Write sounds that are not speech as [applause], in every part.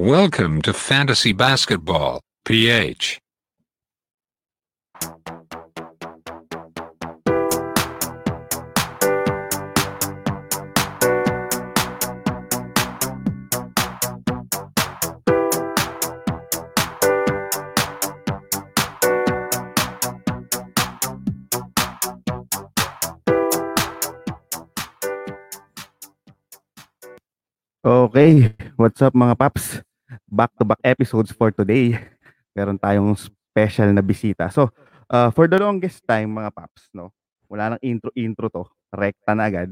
Welcome to Fantasy Basketball, PH. Okay, what's up mga paps? Back-to-back episodes for today. [laughs] Meron tayong special na bisita. So, uh, for the longest time mga paps, no, wala nang intro-intro to. Rekta na agad.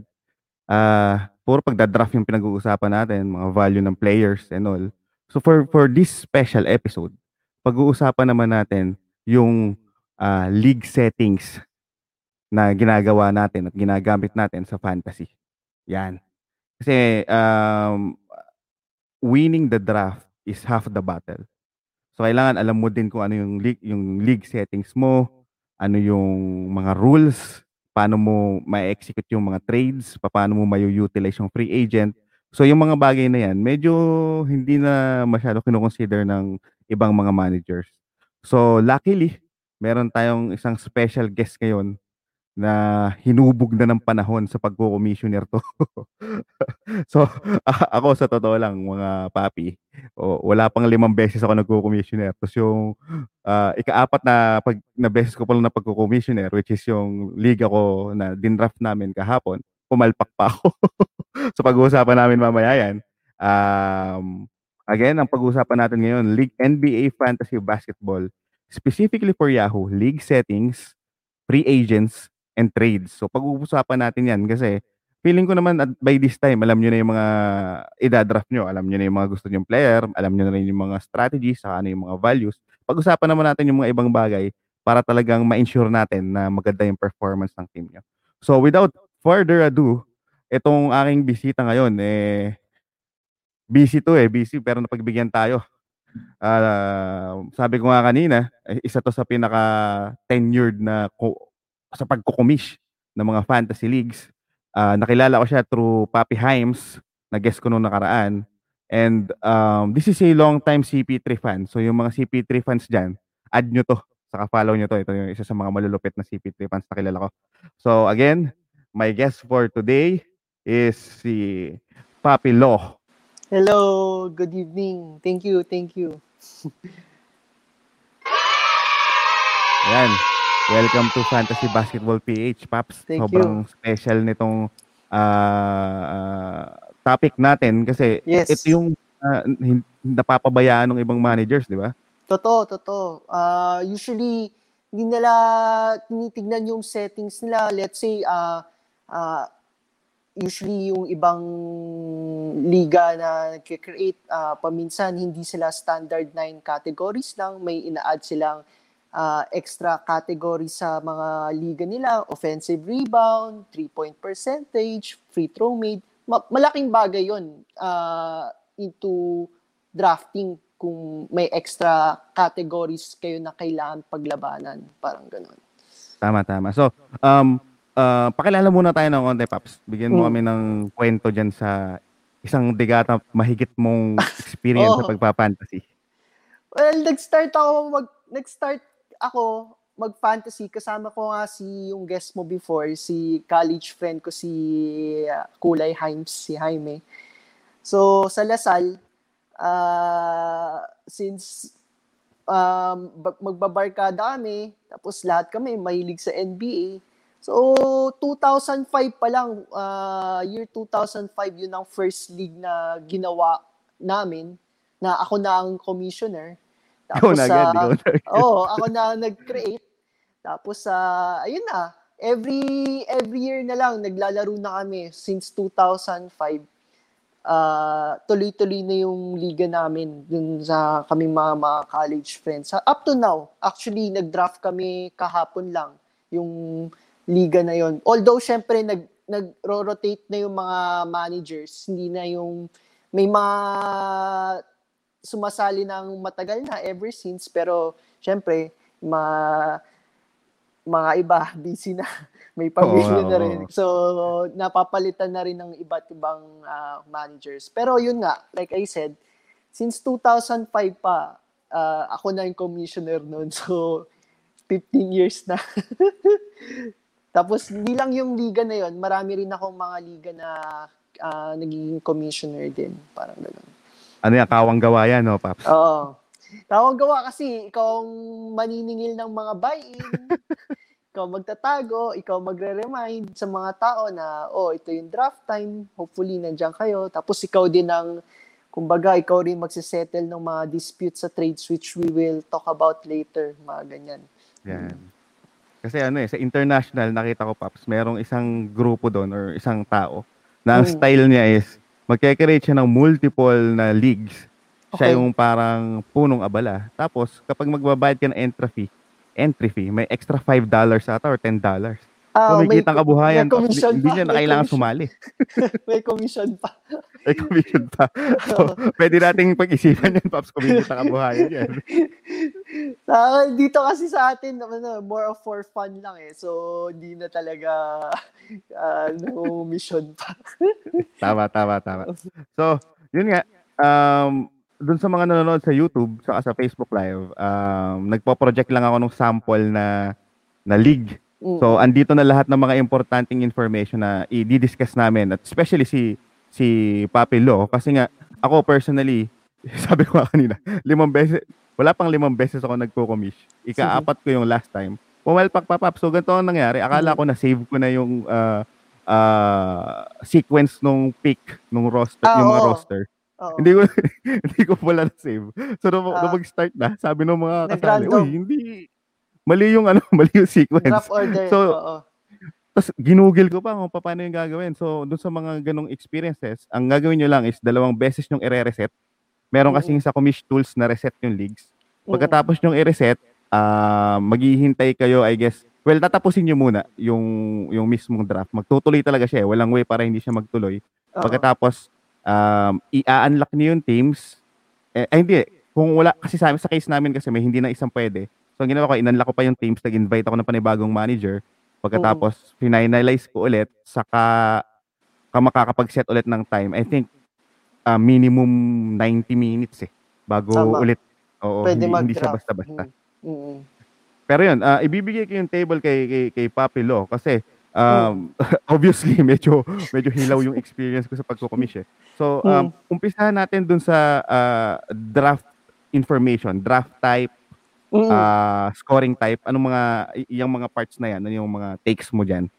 Uh, puro pagdadraft yung pinag-uusapan natin, mga value ng players and all. So, for, for this special episode, pag-uusapan naman natin yung uh, league settings na ginagawa natin at ginagamit natin sa fantasy. Yan. Kasi, um, winning the draft is half the battle. So, kailangan alam mo din kung ano yung league, yung league settings mo, ano yung mga rules, paano mo ma-execute yung mga trades, paano mo ma-utilize yung free agent. So, yung mga bagay na yan, medyo hindi na masyado kinoconsider ng ibang mga managers. So, luckily, meron tayong isang special guest ngayon na hinubog na ng panahon sa pagko-commissioner 'to. [laughs] So, ako sa totoo lang mga papi, o wala pang limang beses ako nagko-commissioner tapos yung, ah, ika-apat na 'pag na beses ko pa lang na pagko-commissioner which is yung liga ko na dinraft namin kahapon, pumalpak pa ako. [laughs] So, pag-uusapan namin mamaya 'yan. Um, again ang pag-uusapan natin ngayon, league NBA Fantasy Basketball, specifically for Yahoo, league settings, free agents, and trades. So pag-uusapan natin 'yan kasi feeling ko naman at by this time alam niyo na yung mga ida-draft niyo, alam niyo na yung mga gusto niyong player, alam niyo na rin yung mga strategies, saka ano yung mga values. Pag-usapan naman natin yung mga ibang bagay para talagang ma-ensure natin na maganda yung performance ng team niyo. So without further ado, itong aking bisita ngayon eh busy to eh, busy pero napagbigyan tayo. Uh, sabi ko nga kanina, eh, isa to sa pinaka tenured na sa pagko-commish ng mga fantasy leagues. Uh, nakilala ko siya through Papi Himes, na guest ko nung nakaraan. And um, this is a long time CP3 fan. So yung mga CP3 fans dyan, add nyo to. Saka follow nyo to. Ito yung isa sa mga malulupit na CP3 fans na kilala ko. So again, my guest for today is si Papi Law. Hello, good evening. Thank you, thank you. [laughs] Ayan. Welcome to Fantasy Basketball PH, Paps. Thank Sobrang you. special nitong uh, uh, topic natin kasi yes. ito yung uh, napapabayaan ng ibang managers, di ba? Totoo, totoo. Uh, usually, hindi nila tinitignan yung settings nila. Let's say, uh, uh, usually yung ibang liga na nag-create, uh, paminsan hindi sila standard 9 categories lang. May ina-add silang uh, extra category sa mga liga nila, offensive rebound, three-point percentage, free throw made. Ma- malaking bagay yon uh, into drafting kung may extra categories kayo na kailangan paglabanan. Parang ganun. Tama, tama. So, um, uh, pakilala muna tayo ng konti, Paps. Bigyan mo hmm. kami ng kwento dyan sa isang digata mahigit mong experience [laughs] oh. sa pagpa-fantasy. Well, nag-start ako mag nag-start ako, mag-fantasy, kasama ko nga si yung guest mo before, si college friend ko si uh, Kulay Himes, si Jaime. So, sa Lasal, uh, since um, magbabarkada kami, tapos lahat kami mahilig sa NBA. So, 2005 pa lang, uh, year 2005, yun ang first league na ginawa namin, na ako na ang commissioner. Tapos, na agad, agad. Oo, ako na nag-create. Tapos, uh, ayun na, every every year na lang, naglalaro na kami since 2005. Uh, ah, tuloy-tuloy na yung liga namin dun sa kaming mga, mga college friends. Up to now, actually, nag-draft kami kahapon lang yung liga na yon. Although, syempre, nag, nag-rotate na yung mga managers. Hindi na yung may mga sumasali ng matagal na ever since pero syempre ma mga iba [laughs] busy na may pamilya oh, na rin so napapalitan na rin ng iba't ibang uh, managers pero yun nga like I said since 2005 pa, ah, ako na yung commissioner noon. [laughs] So, 15 years na. [laughs] Tapos, hindi lang yung liga na yon marami rin akong mga liga na ah, naging commissioner din. Parang gano'n. Ano yan, kawang gawa yan, no, Paps? Oo. Tawag gawa kasi ikaw ang maniningil ng mga buy-in. [laughs] ikaw magtatago, ikaw magre-remind sa mga tao na, oh, ito yung draft time. Hopefully, nandiyan kayo. Tapos ikaw din ang, kumbaga, ikaw rin magsisettle ng mga disputes sa trades which we will talk about later. Mga ganyan. Yan. Kasi ano eh, sa international, nakita ko, Paps, merong isang grupo doon or isang tao na ang Mm. style niya is magkakreate siya ng multiple na leagues. Siya Okay. yung parang punong abala. Tapos, kapag magbabayad ka ng entry fee, entry fee, may extra $5 ata or $10. Ah, So, may, kitang kabuhayan. may commission Hindi pa, niya na kailangan sumali. [laughs] may commission pa. [laughs] May commission pa. So, [laughs] pwede nating pag-isipan yan, Paps, kung may kitang kabuhayan yan. Sa dito kasi sa atin ano, more of for fun lang eh. So hindi na talaga uh, no mission pa. Tama, tama, tama. So, yun nga, um, dun sa mga nanonood sa YouTube, saka sa Facebook Live, um, nagpo-project lang ako ng sample na na league. Mm. So, andito na lahat ng mga importanteng information na i-discuss namin at especially si si Papi Lo kasi nga ako personally, [laughs] sabi ko kanina, limang beses, wala pang limang beses ako nagko-commish. Ika-apat ko yung last time. Pumalpak pa pap. So, ganito ang nangyari. Akala ko na save ko na yung ah, ah, sequence nung pick nung roster, Ah, yung mga roster. Oo. Hindi ko [laughs] hindi ko pala na save. So nung, Ah. nung mag-start na, sabi ng mga kasali, uy, hindi mali yung ano, [laughs] mali yung sequence. Draft order. So, oo. Tapos ginugil ko pa kung paano yung gagawin. So doon sa mga ganong experiences, ang gagawin nyo lang is dalawang beses yung i-reset. Meron Mm. kasing sa commish tools na reset yung leagues. Pagkatapos yung i-reset, ah maghihintay kayo, I guess, well, tatapusin nyo muna yung, yung mismong draft. Magtutuloy talaga siya. eh. Walang way para hindi siya magtuloy. Pagkatapos, um, i-unlock niyo yung teams. Eh, ay, hindi. Kung wala, kasi sa, sa case namin kasi may hindi na isang pwede. So, ang ginawa ko, in-unlock ko pa yung teams, nag-invite ako ng panibagong manager. Pagkatapos, finalize ko ulit, saka ka makakapag-set ulit ng time. I think, ah, minimum 90 minutes eh. Bago Tama. ulit. Oo, Pwede hindi, hindi siya basta-basta. Mm. Mm. Pero yun, ah, ibibigay ko yung table kay kay, kay Papi Lo kasi um, [laughs] obviously medyo medyo hilaw yung experience ko sa pagko-commish eh. So, um, umpisahan natin dun sa ah, draft information, draft type, Mm. ah, scoring type, anong mga yung mga parts na yan, ano yung mga takes mo diyan?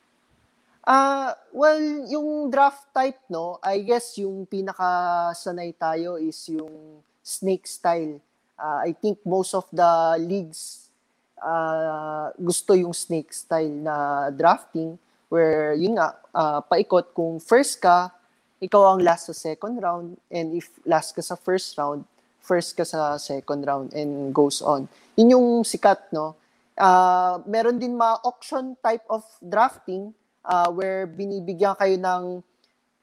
Ah, well, yung draft type, no, I guess yung pinaka sanay tayo is yung snake style. Ah, I think most of the leagues ah, gusto yung snake style na drafting where yun nga, ah, paikot kung first ka, ikaw ang last sa second round and if last ka sa first round, first ka sa second round and goes on. Yun yung sikat, no? Ah, meron din mga auction type of drafting ah, where binibigyan kayo ng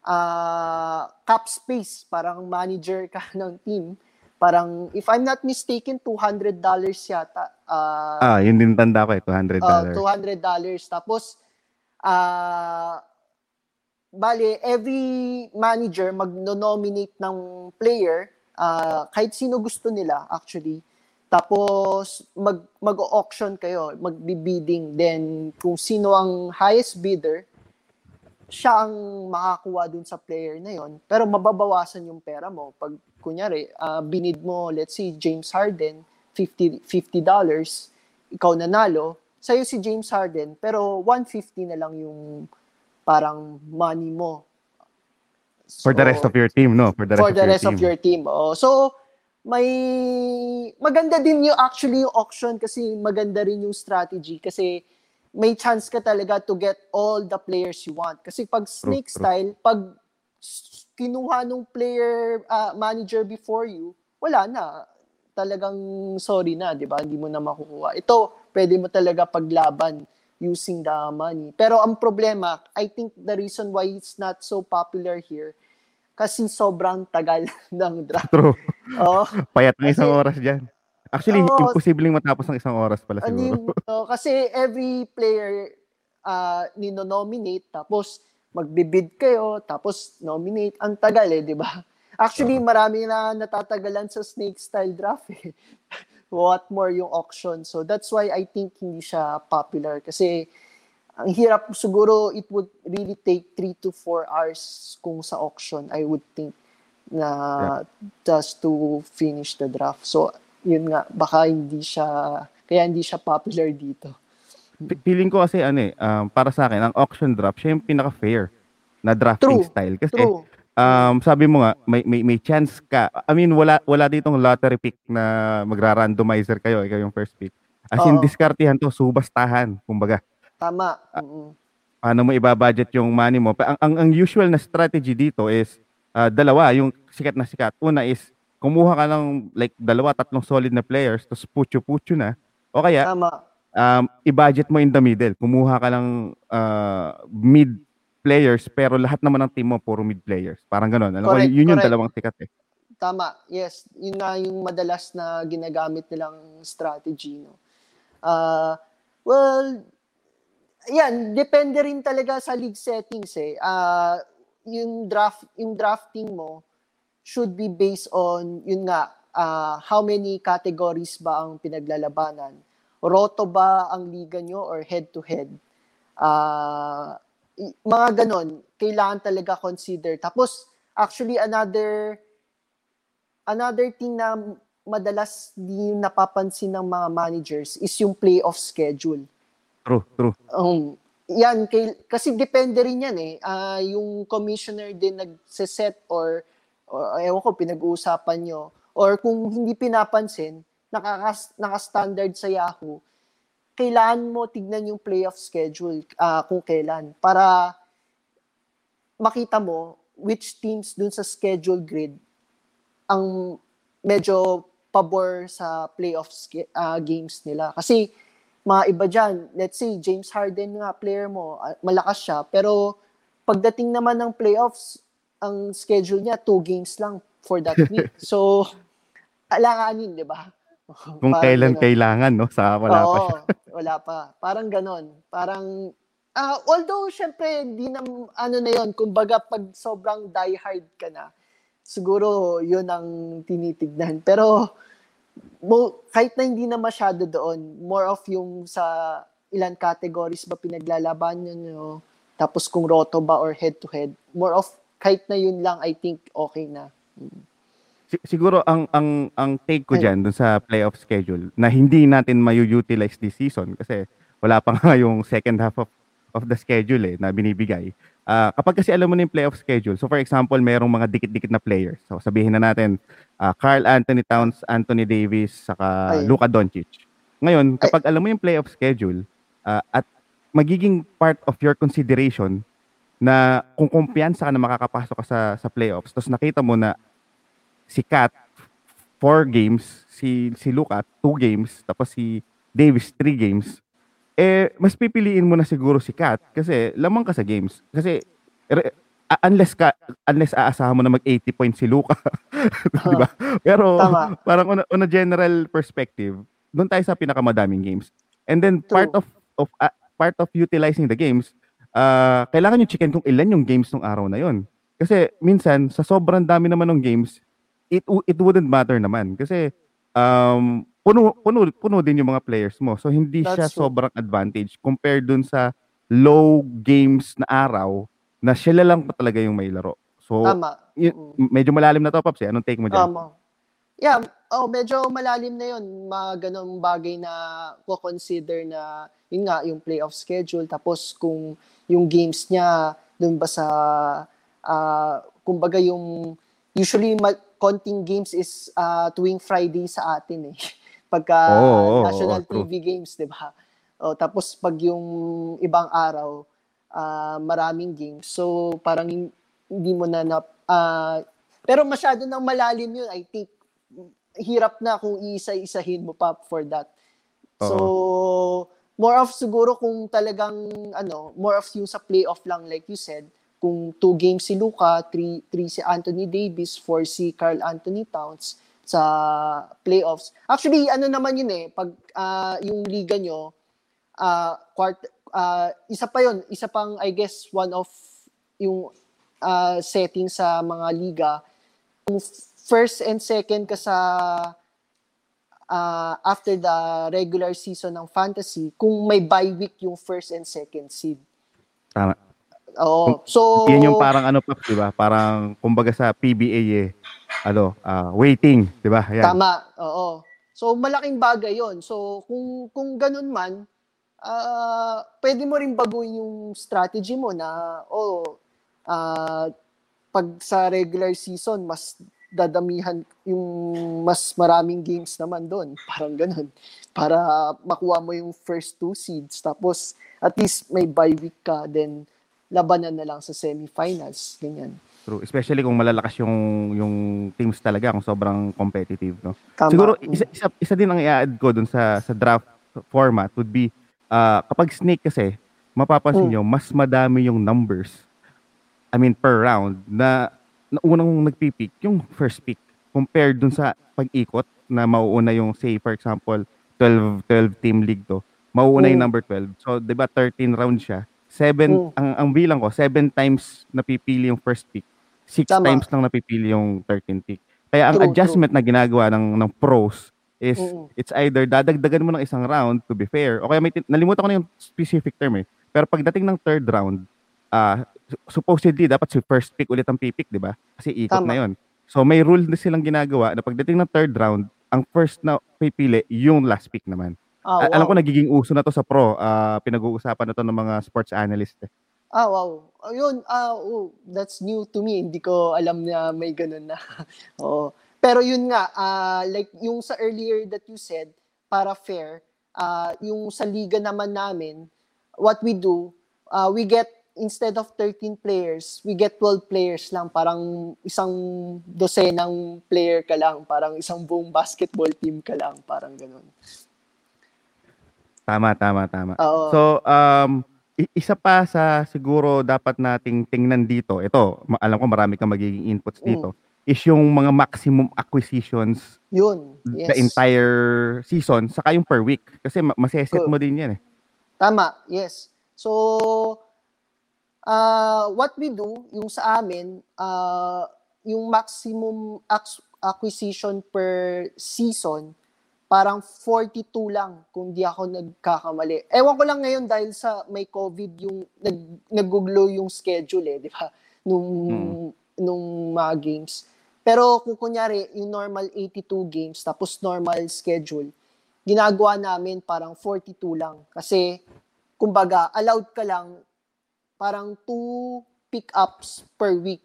ah, cap space, parang manager ka [laughs] ng team. Parang, if I'm not mistaken, $200 yata. ah, Ah, yun din tanda ko eh, $200. Uh, $200. Tapos, ah bale, every manager mag-nominate ng player, ah, kahit sino gusto nila, actually. Tapos, mag, mag-auction kayo, magbibidding. Then, kung sino ang highest bidder, siya ang makakuha dun sa player na yon pero mababawasan yung pera mo pag kunyari ah, binid mo let's say James Harden 50 50 dollars ikaw nanalo sa'yo si James Harden pero 150 na lang yung parang money mo For the rest of your team, no? For the rest, for of, the your rest team. of your team. Oh, so may maganda din yung actually yung auction kasi maganda rin yung strategy kasi may chance ka talaga to get all the players you want. Kasi pag snake style, pag kinuha nung player ah, manager before you, wala na. Talagang sorry na, 'di ba? Hindi mo na makukuha. Ito, pwede mo talaga paglaban using the money. Pero ang problema, I think the reason why it's not so popular here kasi sobrang tagal [laughs] ng draft. True. Oh, Payat ng isang oras dyan. Actually, Oo. imposibleng matapos ng isang oras pala ano siguro. yun, [laughs] oh, kasi every player uh, nino-nominate tapos magbibid kayo tapos nominate ang tagal eh, 'di ba? Actually, marami na natatagalan sa snake style draft eh. [laughs] What more yung auction. So that's why I think hindi siya popular kasi ang hirap siguro it would really take 3 to 4 hours kung sa auction I would think na yeah. just to finish the draft. So yun nga baka hindi siya kaya hindi siya popular dito. Feeling ko kasi ano eh, um, para sa akin ang auction draft siya yung pinaka-fair na drafting True. style kasi True. um, sabi mo nga, may, may, may chance ka. I mean, wala, wala ditong lottery pick na magra-randomizer kayo, ikaw yung first pick. As in, Oo. diskartihan to, subastahan, kumbaga. Tama. Ah, Mm-mm. Paano mo ibabudget yung money mo? Ang, ang, ang usual na strategy dito is, ah, dalawa, yung sikat na sikat. Una is, kumuha ka ng like dalawa, tatlong solid na players, tapos putyo-putyo na. O kaya, Tama. um, i-budget mo in the middle. Kumuha ka ng ah, mid players, pero lahat naman ng team mo puro mid players. Parang ganun. Alam ko, Correct, yun yung dalawang sikat eh. Tama. Yes. Yun nga yung madalas na ginagamit nilang strategy. No? Ah, well, yan, depende rin talaga sa league settings eh. Ah, yung draft yung drafting mo should be based on yun nga ah, how many categories ba ang pinaglalabanan. Roto ba ang liga nyo or head to head? I- mga ganon, kailangan talaga consider. Tapos actually another another thing na madalas di napapansin ng mga managers is yung playoff schedule. True, true. Um, yan, kay, kasi depende rin yan eh. Ah, yung commissioner din nagseset or, or ewan ko, pinag-uusapan nyo. Or kung hindi pinapansin, nakakas, naka-standard sa Yahoo, kailangan mo tignan yung playoff schedule ah, kung kailan para makita mo which teams dun sa schedule grid ang medyo pabor sa playoff ah, games nila. Kasi mga iba dyan, let's say James Harden nga player mo, ah, malakas siya, pero pagdating naman ng playoffs, ang schedule niya two games lang for that [laughs] week. so alanganin, 'di ba? [laughs] Kung Parang kailan ganun. kailangan, no? Sa wala pa Oo, siya. [laughs] wala pa. Parang ganon. Parang, ah although, syempre, di na, ano na yon kumbaga, pag sobrang diehard ka na, siguro, yun ang tinitignan. Pero, mo, kahit na hindi na masyado doon, more of yung sa ilan categories ba pinaglalaban nyo, tapos kung roto ba or head-to-head, more of, kahit na yun lang, I think, okay na. Si- siguro ang ang ang take ko diyan dun sa playoff schedule na hindi natin mayu-utilize this season kasi wala pa nga [laughs] yung second half of of the schedule eh na binibigay. Ah, kapag kasi alam mo na yung playoff schedule, so for example, mayroong mga dikit-dikit na players. So sabihin na natin, ah, Carl Anthony Towns, Anthony Davis, saka Ay. Luka Doncic. Ngayon, kapag alam mo yung playoff schedule ah, at magiging part of your consideration na kung kumpiyansa ka na makakapasok ka sa sa playoffs, tapos nakita mo na si Kat four games, si si Luka two games, tapos si Davis three games, eh mas pipiliin mo na siguro si Kat kasi lamang ka sa games. Kasi re- unless ka unless aasahan mo na mag 80 points si Luka, [laughs] 'di ba? [laughs] Pero Tama. parang on a, on a general perspective, doon tayo sa pinakamadaming games. And then part True. of of ah, part of utilizing the games, ah kailangan yung chicken kung ilan yung games ng araw na yon. Kasi minsan sa sobrang dami naman ng games, it it wouldn't matter naman kasi um puno puno puno din yung mga players mo. So hindi siya That's true. sobrang advantage compared dun sa low games na araw na sila lang pa talaga yung may laro. So Tama. yun- Mm. medyo malalim na to Paps eh. Anong take mo diyan? Tama. Yeah, oh, medyo malalim na 'yon, mga ganong bagay na ko consider na yun nga yung playoff schedule tapos kung yung games niya doon ba sa ah kumbaga yung usually ma- konting games is ah, tuwing Friday sa atin eh. [laughs] Pagka oo, oo, national true. TV games, 'di ba? Oh, tapos pag yung ibang araw ah, maraming games. So parang hin- hindi mo na, na ah, pero masyado nang malalim yun, I think hirap na kung iisa-isahin mo pa for that. So, more of siguro kung talagang, ano, more of yung sa playoff lang, like you said, kung two games si Luka, three, three si Anthony Davis, four si Carl Anthony Towns sa playoffs. Actually, ano naman yun eh, pag ah, yung liga nyo, ah quart ah, isa pa yon isa pang, I guess, one of yung ah, setting sa mga liga, first and second ka sa uh, after the regular season ng fantasy kung may bye week yung first and second seed. Tama. Oo. So, Yan yung parang ano pa, di ba? Parang, kumbaga sa PBA eh, ano, ah, waiting, di ba? Yan. Tama, oo. So malaking bagay 'yon. So kung kung ganun man, ah pwede mo rin baguhin yung strategy mo na oh ah pag sa regular season mas dadamihan yung mas maraming games naman doon. [laughs] Parang ganun. Para makuha mo yung first two seeds. Tapos, at least may bye week ka. Then, labanan na lang sa semifinals. Ganyan. True. Especially kung malalakas yung yung teams talaga, kung sobrang competitive, no? Tama. Siguro isa, isa, isa din ang i-add ko dun sa sa draft format would be uh, kapag snake kasi mapapansin Mm. nyo, mas madami yung numbers. I mean per round na, na unang nagpipick yung first pick compared dun sa pag-ikot na mauuna yung say for example 12 12 team league to. Mauuna yung Mm. number 12. So 'di ba 13 round siya. Seven, Mm. ang, ang bilang ko, seven times napipili yung first pick. Six Tama. times lang napipili yung 13 pick. Kaya ang True, adjustment na ginagawa ng ng pros is Mm. it's either dadagdagan mo ng isang round to be fair o kaya may tin- nalimutan ko na yung specific term eh. Pero pagdating ng third round, ah su- supposedly dapat si first pick ulit ang pipick, 'di ba? Kasi ikot Tama. na 'yon. So may rule na silang ginagawa na pagdating ng third round, ang first na pipili yung last pick naman. Ah, A- Alam ko nagiging uso na to sa pro, ah, pinag-uusapan na to ng mga sports analyst. Eh. Ah, wow. Ayun, ah, oh, that's new to me. Hindi ko alam na may ganun na. [laughs] Oo. Pero yun nga, ah, like yung sa earlier that you said, para fair, ah, yung sa liga naman namin, what we do, ah, we get, instead of 13 players, we get 12 players lang. Parang isang dosenang player ka lang. Parang isang buong basketball team ka lang. Parang ganun. Tama, tama, tama. Oo. So, um, i- isa pa sa siguro dapat nating tingnan dito, ito, ma- alam ko marami kang magiging inputs Mm. dito, is yung mga maximum acquisitions yun. the Yes. entire season, saka yung per week. Kasi ma- maseset Cool. mo din yan eh. Tama, yes. So, uh, what we do, yung sa amin, uh, yung maximum ac- acquisition per season, parang 42 lang kung di ako nagkakamali. Ewan ko lang ngayon dahil sa may COVID yung nag nagugulo yung schedule eh, di ba? Nung nung mga games. Pero kung kunyari yung normal 82 games tapos normal schedule, ginagawa namin parang 42 lang kasi kumbaga allowed ka lang parang two pick-ups per week.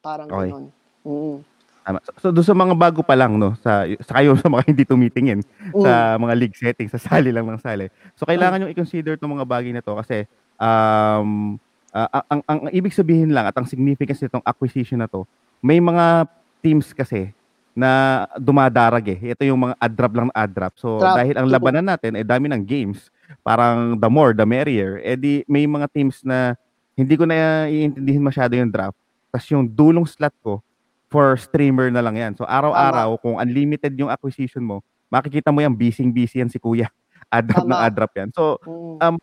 Parang Okay. ganun. Mm. Tama. So, so doon sa mga bago pa lang, no, sa, sa kayo [laughs] sa mga hindi tumitingin, Mm. sa mga league settings, sa sali lang ng sali. So kailangan yung i-consider itong mga bagay na to kasi um, ah, ang, ang, ang ibig sabihin lang at ang significance nitong acquisition na to, may mga teams kasi na dumadarag eh. Ito yung mga ad-drop lang na ad-drop. So Trap, dahil ang labanan natin ay dami ng games, parang the more, the merrier. Eh di may mga teams na hindi ko na iintindihin masyado yung draft. Tapos yung dulong slot ko, for streamer na lang yan. So araw-araw, kung unlimited yung acquisition mo, makikita mo yan, busy-busy yan si kuya. [laughs] Ad-drop ng Tama. ad-drop yan. So Mm.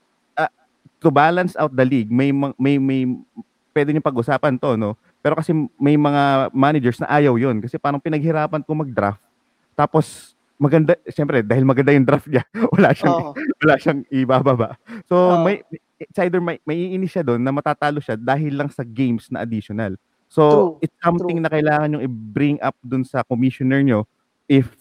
to balance out the league, may ma- may may pwede niyo pag-usapan to, no? Pero kasi may mga managers na ayaw 'yun kasi parang pinaghirapan ko mag-draft. Tapos maganda, siyempre dahil maganda yung draft niya, [laughs] wala siyang Oo. wala siyang ibababa. So Oo. may it's either may maiinis siya doon na matatalo siya dahil lang sa games na additional. So True. it's something True. na kailangan yung i-bring up doon sa commissioner nyo if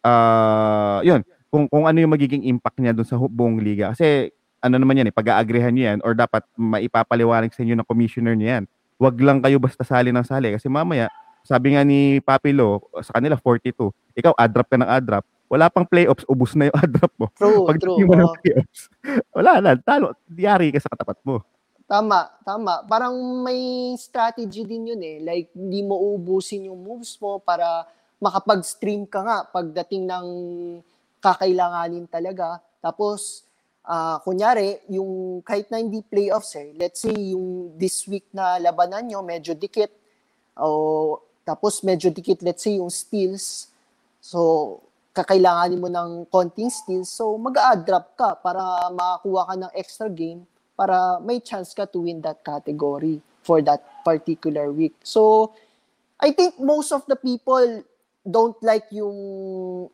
uh, yun, kung kung ano yung magiging impact niya doon sa buong liga. Kasi ano naman yan eh, pag-aagrihan niyo yan or dapat maipapaliwanag sa inyo ng commissioner niya yan. Huwag lang kayo basta sali ng sali kasi mamaya sabi nga ni Papilo sa kanila 42. Ikaw ad-drop ka ng ad-drop. Wala pang playoffs, ubus na yung [laughs] ad-drop mo. True, Pag true. mo ng playoffs, wala na, talo, diyari ka sa katapat mo. Tama, tama. Parang may strategy din yun eh. Like, hindi mo ubusin yung moves mo para makapag-stream ka nga pagdating ng kakailanganin talaga. Tapos, ah kunyari, yung kahit na hindi playoffs eh, let's say yung this week na labanan nyo, medyo dikit. O, tapos medyo dikit, let's say yung steals. So, kakailanganin mo ng konting steals. So, mag-a-drop ka para makakuha ka ng extra game para may chance ka to win that category for that particular week. So, I think most of the people don't like yung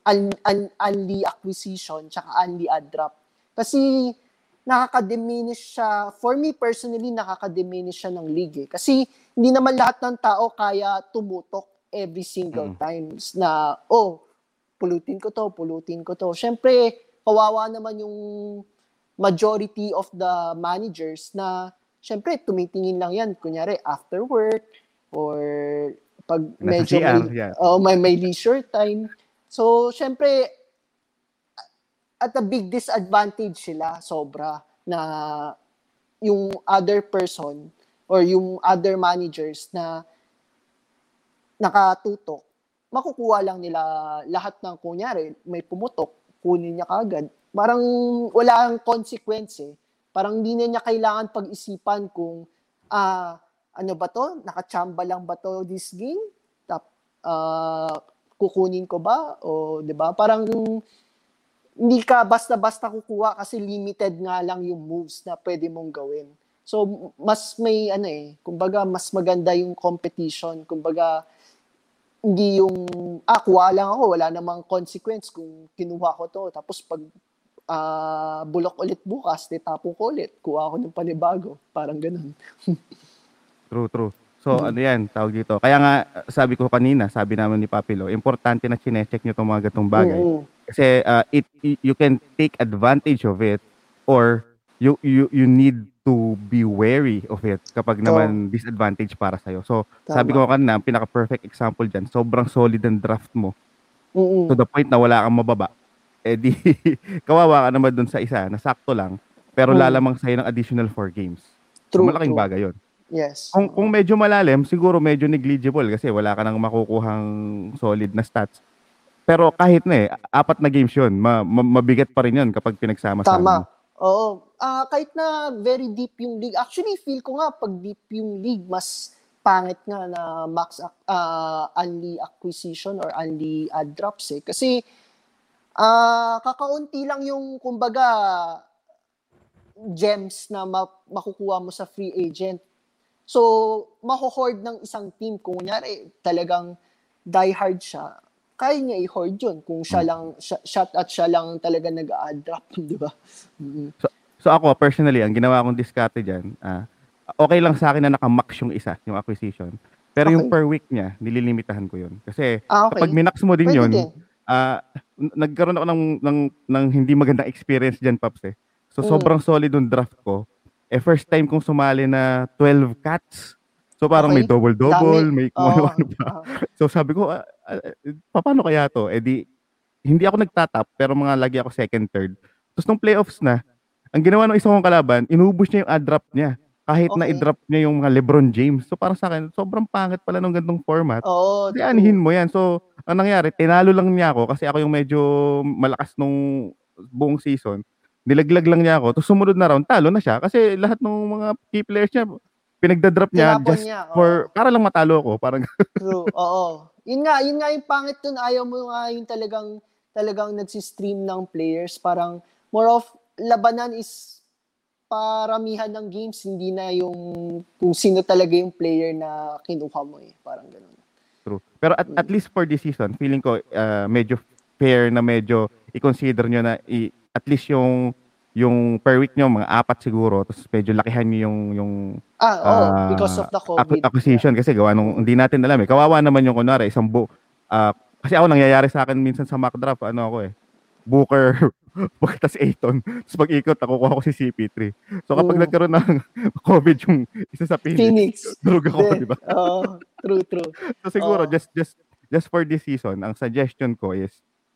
un, un, unli acquisition tsaka unli ad drop. Kasi nakaka-diminish siya, for me personally, nakaka-diminish siya ng league eh. Kasi hindi naman lahat ng tao kaya tumutok every single Mm. times na, oh, pulutin ko to, pulutin ko to. Siyempre, kawawa naman yung majority of the managers na, siyempre, tumitingin lang yan, kunyari, after work, or pag medyo CR, may, yeah. oh, may, may leisure time. So, syempre, at a big disadvantage sila, sobra, na yung other person or yung other managers na nakatutok, makukuha lang nila lahat ng kunyari, may pumutok, kunin niya kagad. Parang wala ang consequence eh. Parang hindi na niya kailangan pag-isipan kung ah ano ba to? Nakachamba lang ba to this game? Tap, ah, kukunin ko ba? O 'di ba? Parang hindi ka basta-basta kukuha kasi limited nga lang yung moves na pwede mong gawin. So mas may ano eh, kumbaga mas maganda yung competition, kumbaga hindi yung ah kuha lang ako, wala namang consequence kung kinuha ko to. Tapos pag ah, bulok ulit bukas, ditapon ko ulit, kuha ako ng panibago, parang ganun. [laughs] True, true. So, Mm. ano yan, tawag dito. Kaya nga, sabi ko kanina, sabi naman ni Papilo, importante na chinecheck nyo itong mga gatong bagay. Mm-mm. Kasi uh, it, you can take advantage of it or you you you need to be wary of it kapag naman disadvantage para sa'yo. So, sabi ko Tama. kanina, ang pinaka-perfect example dyan, sobrang solid ang draft mo Mm-mm. to the point na wala kang mababa. Eh di, [laughs] kawawa ka naman dun sa isa, na sakto lang, pero Mm. lalamang sa'yo ng additional 4 games. So, True, malaking true. bagay yun. Yes. Kung, kung medyo malalim, siguro medyo negligible kasi wala ka nang makukuhang solid na stats. Pero kahit na eh, apat na games yun, ma- ma- mabigat pa rin yun kapag pinagsama-sama. Tama. mo. Oo. Ah, kahit na very deep yung league. Actually, feel ko nga pag deep yung league, mas pangit nga na max ac- ah, only acquisition or only ad drops eh. Kasi ah kakaunti lang yung kumbaga gems na ma- makukuha mo sa free agent. So, maho-hoard ng isang team. Kung kunyari, talagang diehard siya, kaya niya i-hoard yun kung siya lang, siya, shot at siya lang talaga nag-add drop, [laughs] di ba? Mm. So ako, personally, ang ginawa kong diskarte dyan, ah, okay lang sa akin na nakamax yung isa, yung acquisition. Pero yung Okay. per week niya, nililimitahan ko yun. Kasi Ah, okay. kapag minax mo din Pwede yun, din. Ah, n- nagkaroon ako ng, ng, ng hindi magandang experience dyan, Paps eh. So Mm. sobrang solid yung draft ko. Eh first time kong sumali na 12 cats. So parang may Okay. double-double, Dami. may kung Oo. ano-ano pa. So sabi ko, ah, ah, paano kaya to? Eh di, hindi ako nagtatap, pero mga lagi ako second, third. Tapos nung playoffs na, ang ginawa ng isang kong kalaban, inubos niya yung ad drop niya. Kahit na Okay. i-drop niya yung mga Lebron James. So parang sa akin, sobrang pangit pala ng gantong format. Oo. Kasi true. anihin mo yan. So, ang nangyari, tinalo lang niya ako kasi ako yung medyo malakas nung buong season. Nilaglag lang niya ako. Tapos sumunod na round, talo na siya. Kasi lahat ng mga key players niya, pinagdadrop niya Tinapon just niya, oo. for, para lang matalo ako. Parang, [laughs] True. Oo. Yun nga, yun nga yung pangit dun. Ayaw mo nga yung talagang talagang nagsistream ng players. Parang more of labanan is paramihan ng games, hindi na yung kung sino talaga yung player na kinuha mo eh. Parang ganun. True. Pero at, at least for this season, feeling ko uh, medyo fair na medyo i-consider nyo na i- at least yung yung per week nyo, mga apat siguro, tapos medyo lakihan nyo yung, yung Ah, oh, Ah, because of the COVID. acquisition kasi gawa nung hindi natin alam eh. Kawawa naman yung kunwari, isang bu ah, kasi ako nangyayari sa akin minsan sa mock draft, ano ako eh, Booker, [laughs] pagkatas Ayton, tapos pag-ikot, nakukuha ko si CP3. So kapag Mm. nagkaroon ng [laughs] COVID yung isa sa Phoenix, Phoenix. durog ako, di ba? [laughs] Oo, true, true. So siguro Oo. just just just for this season, ang suggestion ko is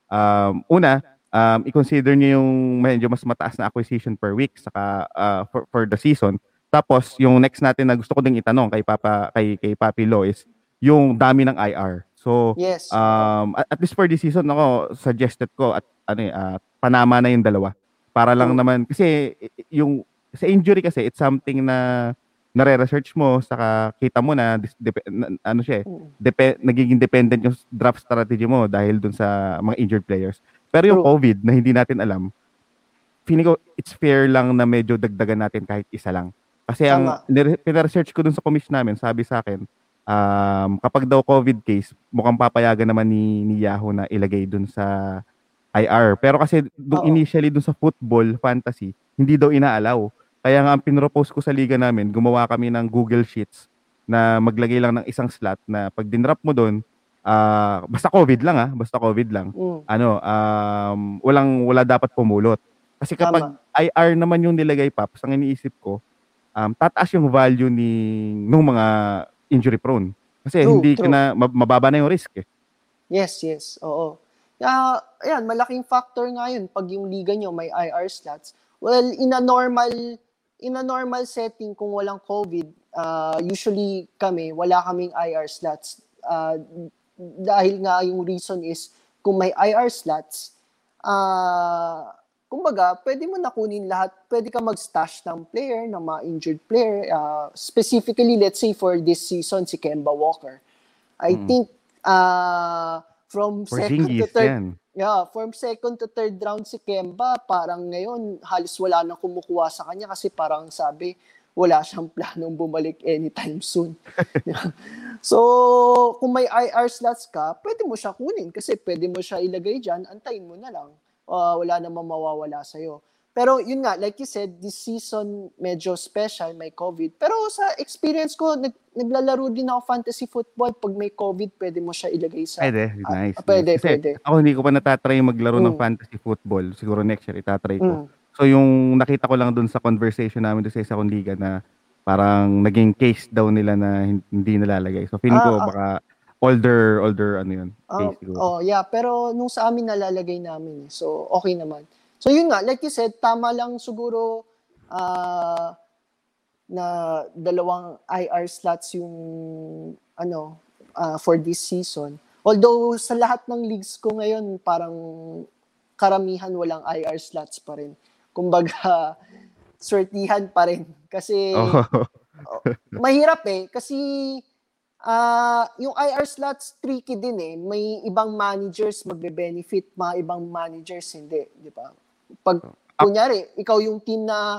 um una, um i-consider niyo yung medyo mas mataas na acquisition per week saka uh, for for the season. Tapos yung next natin na gusto ko ding itanong kay Papa kay kay Papi Lo is yung dami ng IR. So Yes. um at, at least for this season ako suggested ko at ano eh, ah, panama na yung dalawa. Para lang Mm. naman kasi i- yung sa injury kasi it's something na nare-research mo saka kita mo na, dis- dep- na- ano siya eh, Mm. depe- nagiging dependent yung draft strategy mo dahil dun sa mga injured players. Pero yung True. COVID na hindi natin alam, feeling ko it's fair lang na medyo dagdagan natin kahit isa lang. Kasi ang nire- pina-research ko dun sa commission namin, sabi sa akin, um, kapag daw COVID case, mukhang papayagan naman ni, ni Yahoo na ilagay dun sa IR. Pero kasi Oo. initially dun sa football fantasy, hindi daw inaalaw. Kaya nga ang pinropose ko sa liga namin, gumawa kami ng Google Sheets na maglagay lang ng isang slot na pag dinrap mo doon, ah basta COVID lang ah, basta COVID lang. Mm. Ano, um, walang wala dapat pumulot. Kasi kapag Tama. IR naman yung nilagay paps, ang iniisip ko, um, tataas yung value ni nung mga injury prone. Kasi True, hindi ka true. na mab- mababa na yung risk eh. Yes, yes. Oo. Kaya, ayan, malaking factor nga yun pag yung liga nyo may IR slots. Well, in a normal in a normal setting kung walang COVID, uh, usually kami, wala kaming IR slots. Uh, dahil nga yung reason is kung may IR slots, uh, kumbaga, pwede mo nakunin lahat. Pwede ka mag-stash ng player, ng mga injured player. Uh, specifically, let's say for this season, si Kemba Walker. I Mm. think uh, from For second to Jingies, third yan. Yeah, from second to third round si Kemba, parang ngayon halos wala nang kumukuha sa kanya kasi parang sabi wala siyang planong bumalik anytime soon. [laughs] so, kung may IR slots ka, pwede mo siya kunin kasi pwede mo siya ilagay dyan, antayin mo na lang. Ah, wala namang mawawala sa'yo. Pero yun nga, like you said, this season medyo special, may COVID. Pero sa experience ko, nag, naglalaro din ako fantasy football. Pag may COVID, pwede mo siya ilagay sa... Pwede, Ah, nice. pwede, nice. Kasi pwede. Ako hindi ko pa natatry maglaro ng Mm. fantasy football. Siguro next year itatry ko. Mm. So yung nakita ko lang dun sa conversation namin doon sa isa kong liga na parang naging case daw nila na hin- hindi nalalagay. So feeling ko Ah, ah. baka older older ano yun. Oh, Case siguro. oh, yeah, pero nung sa amin nalalagay namin eh. So okay naman. So yun nga, like you said, tama lang siguro ah, na dalawang IR slots yung ano ah, for this season. Although sa lahat ng leagues ko ngayon parang karamihan walang IR slots pa rin. Kumbaga [laughs] swertihan pa rin kasi Oh. mahirap eh kasi ah yung IR slots tricky din eh. May ibang managers magbe-benefit, mga ibang managers hindi, di ba? Pag kunyari, ikaw yung team na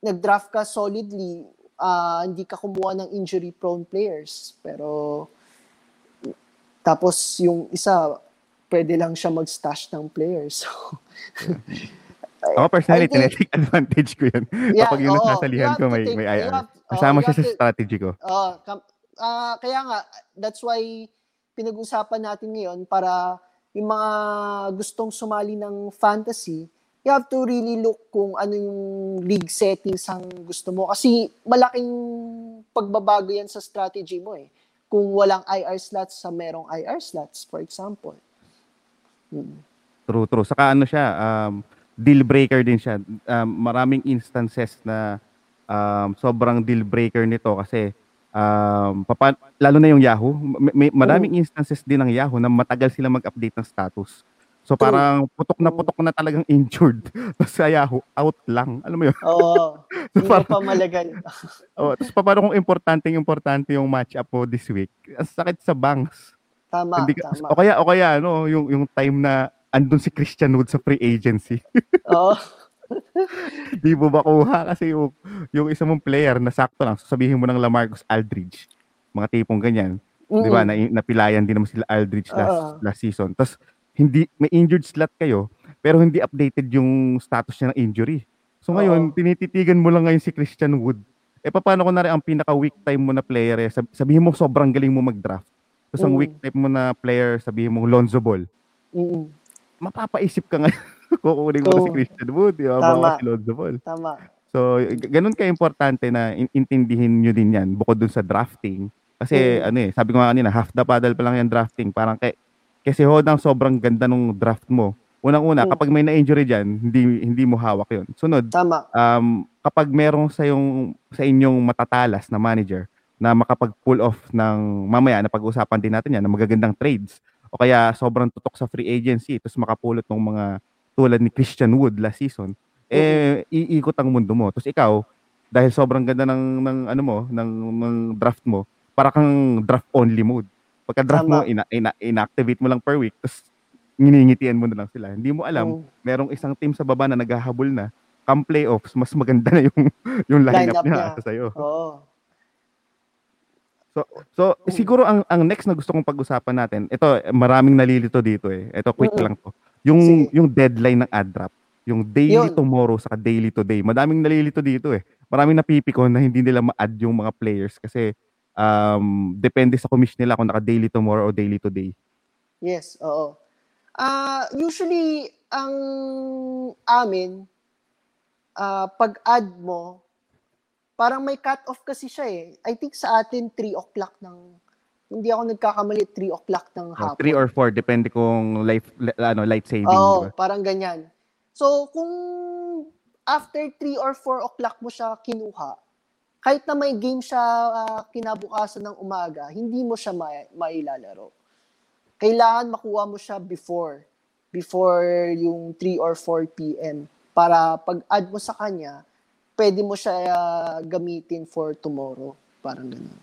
nag-draft ka solidly, ah hindi ka kumuha ng injury prone players, pero tapos yung isa pwede lang siya mag-stash ng players. [laughs] So, Ako personally, I think- tinetake advantage ko yun. [laughs] Yeah, Kapag yung oo. nasasalihan You ko, may, take- may IR. have- Kasama you siya sa to- strategy ko. Oh, kam- ah, kaya nga that's why pinag-usapan natin ngayon para yung mga gustong sumali ng fantasy, you have to really look kung ano yung league settings ang gusto mo kasi malaking pagbabago yan sa strategy mo eh. Kung walang IR slots sa merong IR slots, for example. Mm. True, true. Saka ano siya, um, deal breaker din siya. Um, maraming instances na um, sobrang deal breaker nito kasi um, papa, lalo na yung Yahoo, may, may- maraming instances din ng Yahoo na matagal sila mag-update ng status. So True. parang putok na putok na talagang injured. [laughs] Tapos Yahoo, out lang. Alam mo yun? Oo. [laughs] Hindi mo pa malagay. [laughs] Oh, tapos pa paano kung importante importante yung match-up mo this week? Ang sakit sa banks. Tama, Hindi ka- tama. o kaya o kaya ano, yung yung time na andun si Christian Wood sa free agency. Oo. Di mo makuha kasi yung, yung isa mong player na sakto lang, sabihin mo ng Lamarcus Aldridge, mga tipong ganyan, di ba, na, napilayan din naman sila Aldridge last, Oo. last season. Tapos, hindi, may injured slot kayo, pero hindi updated yung status niya ng injury. So ngayon, Oo. tinititigan mo lang ngayon si Christian Wood. Eh, paano ko na rin ang pinaka-weak time mo na player eh? Sab- sabihin mo, sobrang galing mo mag-draft. Tapos ang Mm. weak time mo na player, sabihin mo, Lonzo Ball. Mm-mm. Mapapaisip ka ngayon, [laughs] kukunin mo na si Oo. Christian Wood, di ba? Tama. Si Lonzo Ball. Tama. So, g- ganun ka-importante na in- intindihin nyo din yan bukod dun sa drafting. Kasi Mm. ano eh, sabi ko nga kanina, half the paddle pa lang yan drafting. Parang kay, kasi hodang sobrang ganda nung draft mo. Unang-una, Mm. kapag may na-injury dyan, hindi, hindi mo hawak yon Sunod, Tama. um, kapag merong sa, yung, sa inyong matatalas na manager na makapag-pull off ng, mamaya na pag-usapan din natin yan, ng magagandang trades. O kaya sobrang tutok sa free agency, tapos makapulot ng mga tulad ni Christian Wood last season, eh, iikot ang mundo mo. Tapos ikaw, dahil sobrang ganda ng, ng ano mo, ng, ng draft mo, para kang draft only mode. Pagka draft mo, ina, ina, inactivate mo lang per week, tapos nginingitian mo na lang sila. Hindi mo alam, Mm. merong isang team sa baba na naghahabol na, come playoffs, mas maganda na yung, [laughs] yung lineup, Lineup niya, niya. sa sa'yo. Oo. So, so siguro ang ang next na gusto kong pag-usapan natin, ito maraming nalilito dito eh. Ito quick Mm-mm. lang to. Yung Sige. yung deadline ng ad drop, yung daily Yun. tomorrow sa daily today. Madaming nalilito dito eh. Maraming napipikon na hindi nila ma-add yung mga players kasi um depende sa commission nila kung naka daily tomorrow o daily today. Yes, oo. Ah, usually ang amin ah, pag-add mo parang may cut-off kasi siya eh. I think sa atin 3 o'clock ng hindi ako nagkakamali 3 o'clock ng Uh, hapon. three or four depende kung life li- ano light saving, Oo, di ba? parang ganyan. So, kung after 3 or 4 o'clock mo siya kinuha, kahit na may game siya ah, kinabukasan ng umaga, hindi mo siya ma- mailalaro. Kailangan makuha mo siya before. Before yung 3 or 4 p.m. Para pag-add mo sa kanya, pwede mo siya ah, gamitin for tomorrow. Parang ganun.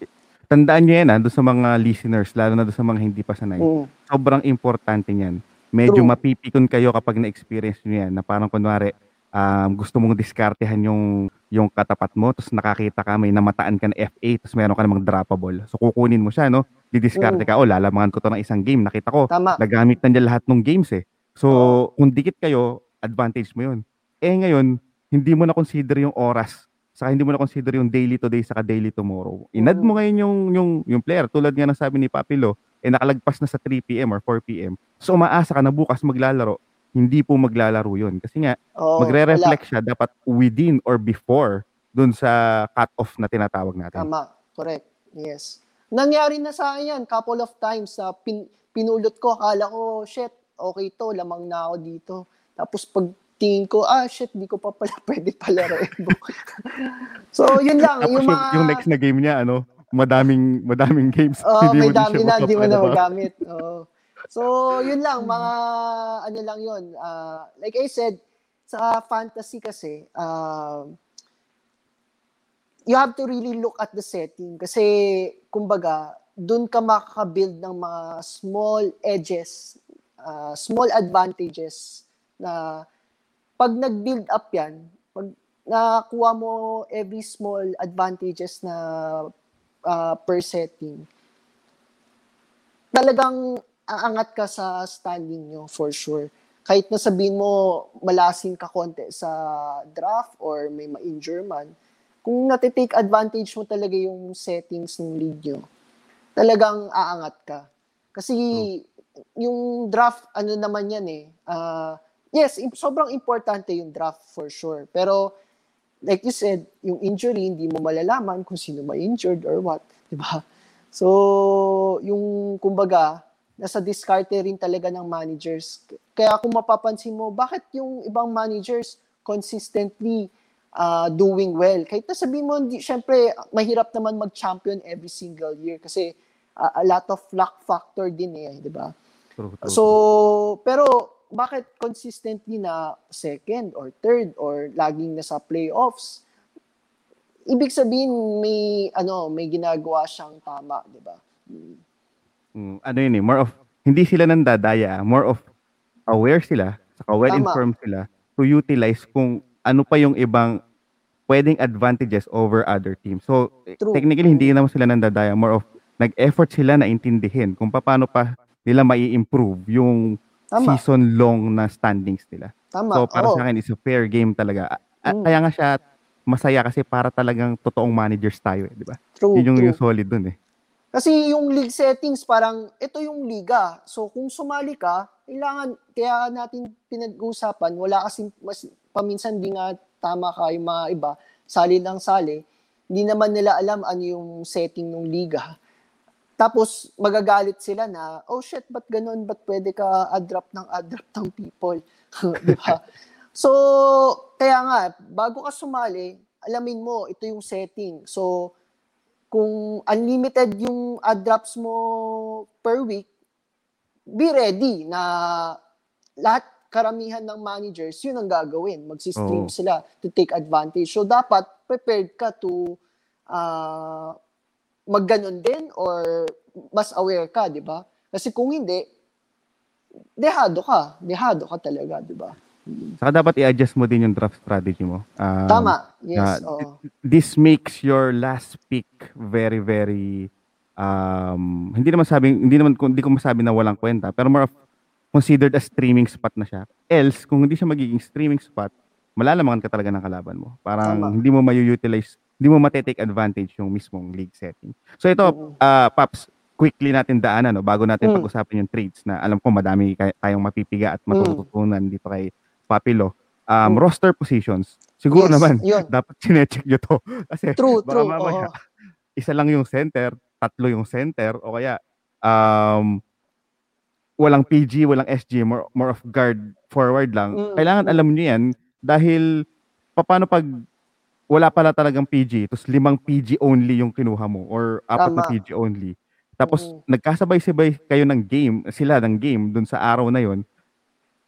Tandaan niyo yan ah, doon sa mga listeners, lalo na doon sa mga hindi pa sanay. Mm. sobrang importante niyan. Medyo True. mapipikon kayo kapag na-experience niyo yan na parang kunwari um, gusto mong diskartehan yung yung katapat mo tapos nakakita ka may namataan ka na FA tapos meron ka namang droppable. So kukunin mo siya no, didiskarte Mm. ka, oh lalamangan ko to ng isang game, nakita ko Tama. nagamit na niya lahat ng games eh. So Oo. kung dikit kayo, advantage mo yun. Eh ngayon, hindi mo na consider yung oras saka hindi mo na consider yung daily today saka daily tomorrow. Inad mo Mm. ngayon yung yung yung player tulad nga ng sabi ni Papilo, eh nakalagpas na sa 3 PM or 4 PM. So umaasa ka na bukas maglalaro, hindi po maglalaro yun. Kasi nga, Oo, magre-reflect siya dapat within or before dun sa cut-off na tinatawag natin. Tama, correct. Yes. Nangyari na sa akin yan, couple of times sa pin, pinulot ko, akala ko, shit, okay to, lamang na ako dito. Tapos pag tingin ko, ah, shit, di ko pa pala [laughs] pwede palaroin mo. [laughs] so, yun lang. Tapos yung, yung, mga, yung next na game niya, ano, madaming madaming games. Oo, [laughs] hindi may mo dami na, di mo na magamit. Oo. So, yun lang, mga, ano lang yun. Ah, like I said, sa fantasy kasi, ah, you have to really look at the setting kasi kumbaga doon ka makaka-build ng mga small edges, uh, small advantages na pag nag-build up yan, pag nakuha mo every small advantages na uh, per setting, talagang aangat ka sa standing nyo for sure. Kahit na sabihin mo malasin ka konti sa draft or may ma-injure man, kung natitake advantage mo talaga yung settings ng league nyo, talagang aangat ka. Kasi yung draft, ano naman yan eh, ah, yes, sobrang importante yung draft for sure. Pero, like you said, yung injury, hindi mo malalaman kung sino ma-injured or what, di ba? So, yung kumbaga, nasa discarte rin talaga ng managers. Kaya kung mapapansin mo, bakit yung ibang managers consistently uh, doing well? Kahit na sabihin mo, hindi, syempre, mahirap naman mag-champion every single year kasi uh, a lot of luck factor din eh, di ba? So, pero bakit consistently na second or third or laging nasa playoffs? Ibig sabihin may ano, may ginagawa siyang tama, 'di ba? Mm, ano yun eh, more of, hindi sila nandadaya, more of aware sila, saka well-informed sila to utilize kung ano pa yung ibang pwedeng advantages over other teams. So, True. technically, hindi naman sila nandadaya, more of nag-effort sila na intindihin kung paano pa nila mai improve yung Tama. season-long na standings nila. Tama. So, para oo. sa akin, it's a fair game talaga. A- Mm. Kaya nga siya masaya kasi para talagang totoong managers tayo, eh, di ba? True, Yun yung, true. yung solid dun eh. Kasi yung league settings, parang ito yung liga. So kung sumali ka, kailangan, kaya natin pinag-uusapan, wala kasi, mas, paminsan di nga tama ka yung mga iba, sali lang sali, hindi naman nila alam ano yung setting ng liga. Tapos magagalit sila na, oh shit, ba't ganun? Ba't pwede ka ad-drop ng ad-drop ng people? [laughs] Di? So, kaya nga, bago ka sumali, alamin mo, ito yung setting. So, kung unlimited yung ad drops mo per week, be ready na lahat karamihan ng managers, yun ang gagawin. Magsi-stream Oo. sila to take advantage. So, dapat prepared ka to uh, magganon din or mas aware ka, di ba? Kasi kung hindi, dehado ka. Dehado ka talaga, di ba? Saka dapat i-adjust mo din yung draft strategy mo. Um, Tama. Yes. oo. This makes your last pick very, very um, hindi naman sabing hindi naman hindi ko masabi na walang kwenta, pero more of considered as streaming spot na siya. Else, kung hindi siya magiging streaming spot, malalamangan ka talaga ng kalaban mo. Parang Tama. hindi mo ma-utilize, hindi mo ma-take advantage yung mismong league setting. So ito, Oo. ah Paps, quickly natin daanan no bago natin Mm. pag-usapan yung trades na alam ko madami tayong mapipiga at matututunan dito kay Papilo. Um, Mm. roster positions. Siguro Yes, naman yun. [laughs] dapat chinecheck nyo to [laughs] kasi True, baka true. mamaya, oo. [laughs] isa lang yung center, tatlo yung center o kaya um walang PG, walang SG, more, more of guard forward lang. Mm, Kailangan mm. alam nyo yan dahil paano pag wala pala talagang PG, tapos limang PG only yung kinuha mo or apat na Tama. PG only. Tapos Mm. nagkasabay-sabay kayo ng game, sila ng game dun sa araw na yon.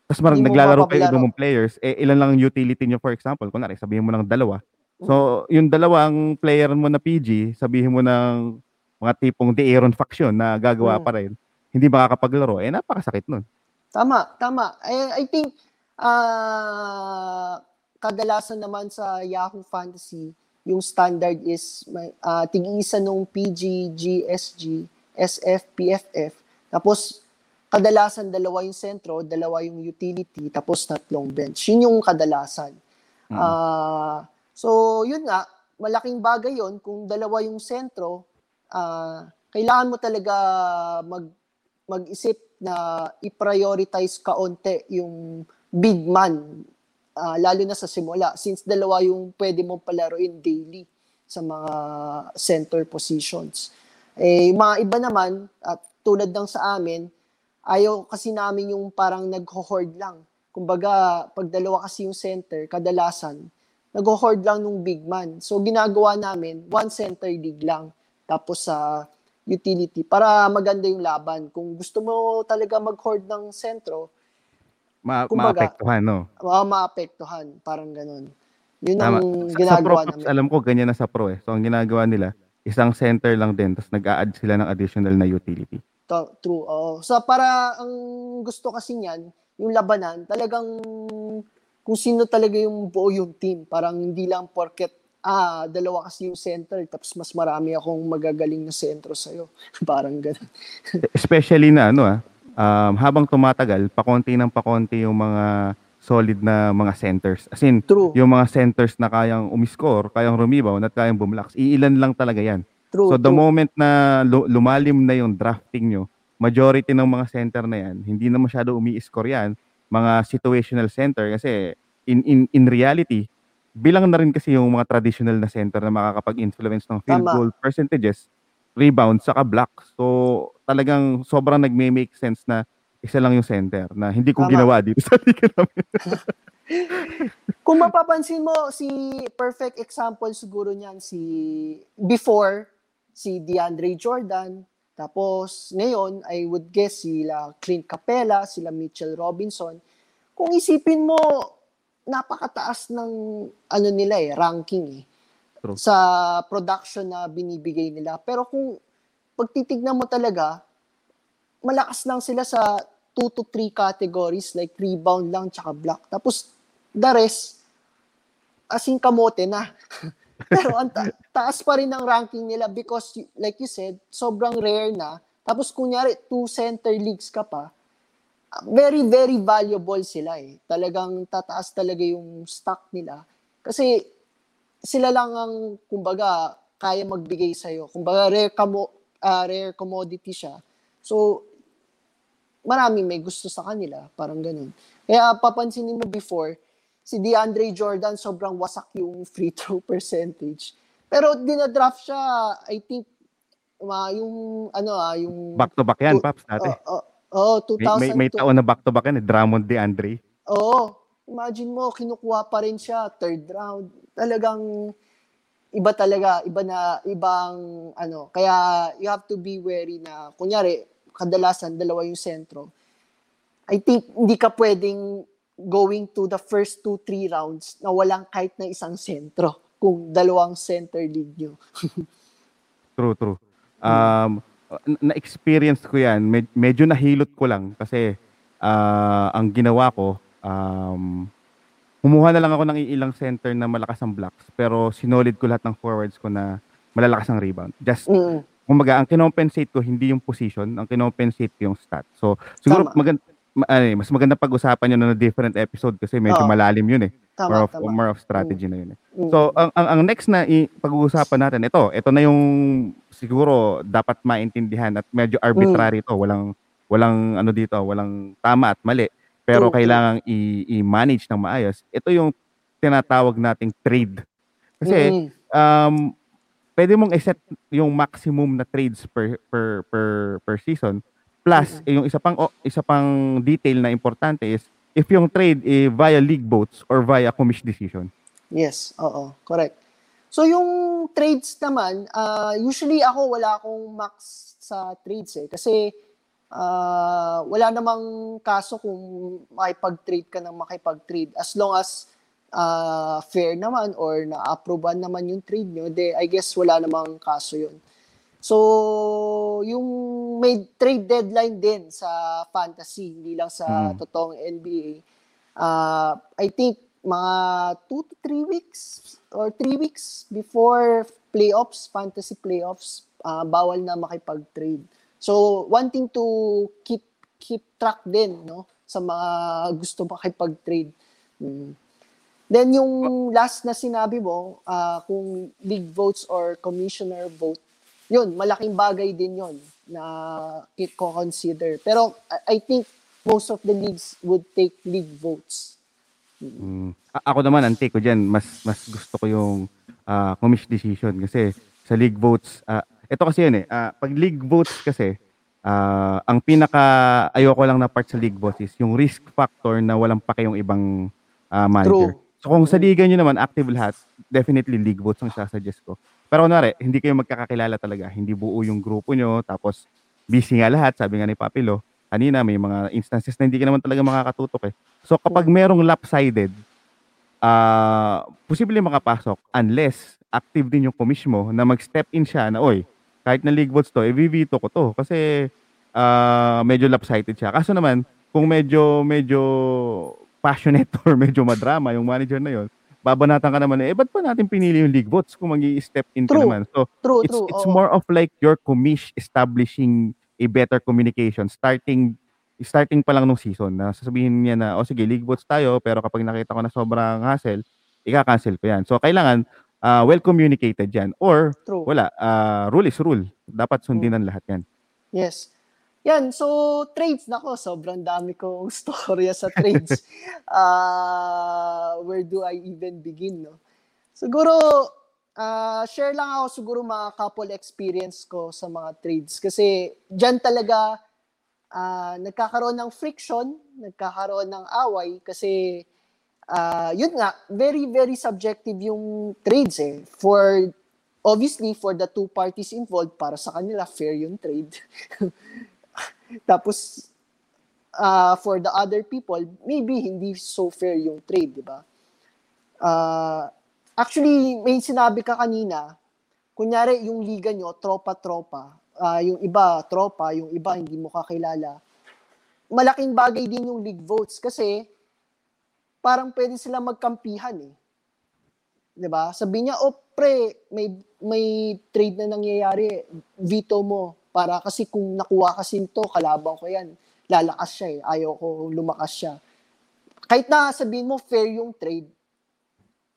Tapos marang naglalaro kayo mapaglaro. ng mga players, eh ilan lang ang utility nyo for example. Kunwari, sabihin mo ng dalawa. Mm. So, yung dalawang player mo na PG, sabihin mo ng mga tipong The Aaron faction na gagawa Mm. pa rin, hindi makakapaglaro, eh napakasakit nun. Tama, tama. I, I think ah kadalasan naman sa Yahoo Fantasy, yung standard is may ah, tig-isa nung PG, GSG, SF, PFF. Tapos kadalasan dalawa yung sentro, dalawa yung utility, tapos tatlong bench. Yun yung kadalasan. Mm. Ah, so yun nga, malaking bagay yon kung dalawa yung sentro, ah, kailangan mo talaga mag mag-isip na i-prioritize kaunti yung big man ah, lalo na sa simula since dalawa yung pwede mong palaruin daily sa mga center positions. Eh, mga iba naman, at tulad ng sa amin, ayaw kasi namin yung parang nagho-hoard lang. Kumbaga, pag dalawa kasi yung center, kadalasan, nagho-hoard lang nung big man. So, ginagawa namin, one center league lang. Tapos sa utility, para maganda yung laban. Kung gusto mo talaga mag-hoard ng sentro, Ma- Kumbaga, maapektuhan, no? uh, maapektuhan. Parang ganun. Yun Tama. ang Sa, sa pro, ginagawa namin. alam ko, ganyan na sa pro eh. So, ang ginagawa nila, isang center lang din, tapos nag-a-add sila ng additional na utility. To- True. Oo. So para ang gusto kasi niyan, yung labanan, talagang kung sino talaga yung buo yung team. Parang hindi lang porket ah, dalawa kasi yung center, tapos mas marami akong magagaling na sentro sa'yo. [laughs] Parang ganun. [laughs] Especially na ano ah, um, habang tumatagal, pakonti ng pakonti yung mga solid na mga centers. As in, True. yung mga centers na kayang umiscore, kayang rebound at kayang bumlocks, iilan lang talaga yan. True. So the true. moment na lu- lumalim na yung drafting nyo, majority ng mga center na yan, hindi na masyado umi-score yan, mga situational center kasi in in in reality, bilang na rin kasi yung mga traditional na center na makakapag-influence ng field Tama. goal percentages, rebound, saka block. So talagang sobrang nagme-make sense na isa lang yung center na hindi ko Tama. ginawa dito sa liga namin. [laughs] Kung mapapansin mo, si perfect example siguro niyan si before si DeAndre Jordan, tapos ngayon I would guess sila Clint Capella, sila Mitchell Robinson. Kung isipin mo, napakataas ng ano nila eh, ranking eh. True. Sa production na binibigay nila. Pero kung pagtitignan mo talaga, malakas lang sila sa 2 to 3 categories like rebound lang tsaka block. Tapos the rest, as in kamote na. [laughs] [laughs] Pero ang ta- taas pa rin ng ranking nila because like you said, sobrang rare na. Tapos kunyari, two center leagues ka pa, very, very valuable sila eh. Talagang tataas talaga yung stock nila. Kasi sila lang ang, kumbaga, kaya magbigay sa'yo. Kumbaga, rare, kamo, ah, rare commodity siya. So, maraming may gusto sa kanila. Parang ganun. Kaya papansinin mo before, si DeAndre Jordan sobrang wasak yung free throw [laughs] percentage. Pero dinadraft siya, I think, ma, yung, ano ah, yung... Back to back yan, Oh, Paps, dati. Oo, oh, May, may, may 2002. taon na back to back yan, eh, Drummond DeAndre. Oo. Imagine mo, kinukuha pa rin siya, third round. Talagang iba talaga, iba na, ibang ano. Kaya you have to be wary na, kunyari, kadalasan, dalawa yung sentro. I think hindi ka pwedeng going to the first two, three rounds na walang kahit na isang sentro kung dalawang center league nyo. [laughs] True, true. Um, na- na-experience ko yan. Med- medyo nahilot ko lang kasi ah, ang ginawa ko, um, kumuha na lang ako ng ilang center na malakas ang blocks pero sinolid ko lahat ng forwards ko na malalakas ang rebound. Just Mm. kumbaga ang kinompensate ko hindi yung position, ang kinompensate ko yung stat. So siguro Tama. maganda mas maganda pag-usapan yun na different episode kasi medyo Oo. malalim yun eh. more Tama, of tama. more of strategy na yun eh. Mm. So ang, ang ang next na i- pag-uusapan natin ito, ito na yung siguro dapat maintindihan at medyo arbitrary to, walang walang ano dito, walang tama at mali, pero true. kailangang i- i-manage ng maayos. Ito yung tinatawag nating trade. Kasi Mm. um pwede mong i-set yung maximum na trades per per per per season. Plus, eh, yung isa pang o- isa pang detail na importante is if yung trade eh, via league votes or via commish decision. Yes, oo, correct. So yung trades naman, ah, usually ako wala akong max sa trades eh kasi ah, wala namang kaso kung makipag-trade ka ng makipag-trade as long as ah, fair naman or na-approvean naman yung trade nyo, de, I guess wala namang kaso yun. So, yung may trade deadline din sa fantasy, hindi lang sa Mm. totoong NBA. Uh, I think mga 2 to 3 weeks or 3 weeks before playoffs, fantasy playoffs, ah, bawal na makipag-trade. So, wanting to keep keep track din no sa mga gusto makipag-trade. Mm. Then yung last na sinabi mo, ah, kung league votes or commissioner vote, yun, malaking bagay din yun na i-consider. Pero I- think most of the leagues would take league votes. Mm. A- ako naman ang take ko diyan, mas mas gusto ko yung ah, commish decision kasi sa league votes ah, ito kasi yun eh. ah, pag league votes kasi ah, ang pinaka ayoko lang na part sa league votes is yung risk factor na walang pake yung ibang ah, manager. True. So kung sa liga nyo naman active lahat, definitely league votes ang sasuggest ko. Pero kunwari, hindi kayo magkakakilala talaga. Hindi buo yung grupo nyo. Tapos, busy nga lahat. Sabi nga ni Papilo, kanina may mga instances na hindi ka naman talaga makakatutok eh. So kapag merong lopsided, ah posible makapasok unless active din yung commish mo na mag-step in siya na, oy, kahit na league votes to, i-veto ko to. Kasi ah medyo lopsided siya. Kaso naman, kung medyo, medyo passionate [laughs] or medyo madrama yung manager na yon babanatan ka naman eh, ba't pa natin pinili yung league votes kung mag step in ka True. naman? So, True, it's true. it's oo. more of like your commish establishing a better communication starting starting pa lang nung season na sasabihin niya na oh sige league votes tayo pero kapag nakita ko na sobrang hassle ika-cancel ko yan so kailangan ah, well communicated yan or True. wala ah, rule is rule dapat sundinan lahat yan Yes. Yan, so trades nako, sobrang dami kong [laughs] storya sa trades. [laughs] Ah, where do I even begin, no? Siguro ah, share lang ako siguro mga couple experience ko sa mga trades kasi diyan talaga ah, nagkakaroon ng friction, nagkakaroon ng away kasi ah, yun nga, very very subjective yung trades eh. For obviously for the two parties involved para sa kanila fair yung trade. [laughs] Tapos uh, for the other people, maybe hindi so fair yung trade, di ba? Uh, actually, may sinabi ka kanina, kunyari yung liga nyo, tropa-tropa, ah, yung iba, tropa, yung iba, hindi mo kakilala. Malaking bagay din yung league votes kasi parang pwede sila magkampihan eh. 'Di ba? Sabi niya, "Oh, pre, may may trade na nangyayari, veto mo para kasi kung nakuha kasi to, kalaban ko 'yan. Lalakas siya eh. Ayaw ko lumakas siya." Kahit na sabihin mo fair yung trade,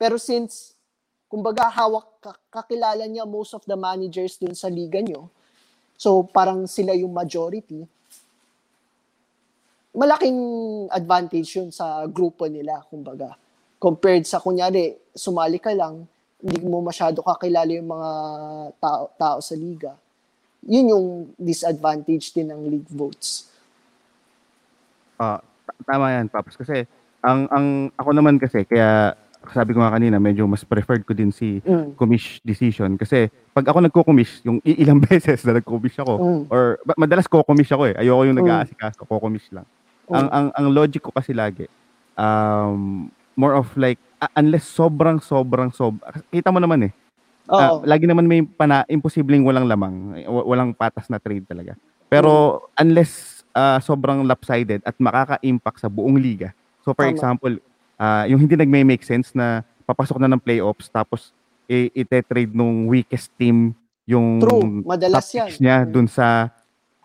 pero since kumbaga hawak ka- kakilala niya most of the managers dun sa liga nyo, so parang sila yung majority, malaking advantage yun sa grupo nila, kumbaga. Compared sa, kunyari, sumali ka lang, hindi mo masyado kakilala yung mga tao, tao sa liga. Yun yung disadvantage din ng league votes. Ah, t- tama yan, Paps. Kasi, ang, ang, ako naman kasi, kaya, sabi ko nga kanina, medyo mas preferred ko din si Mm. commish decision. Kasi, pag ako nagko-commish, yung ilang [laughs] beses na nagko-commish ako, Mm. or madalas ko-commish ako eh. Ayoko yung Mm. nag-aasikaso, ko-commish lang. Mm. Ang, ang, ang logic ko kasi lagi, um, more of like, ah, unless sobrang, sobrang, sobrang, kita mo naman eh, Oo. lagi naman may pana, imposibleng walang lamang, eh, wa- walang patas na trade talaga. Pero unless ah, sobrang lopsided at makaka-impact sa buong liga. So for Tama. example, ah, yung hindi nagme-make sense na papasok na ng playoffs tapos i- ite-trade nung weakest team yung True, madalas top yan. niya Mm. dun sa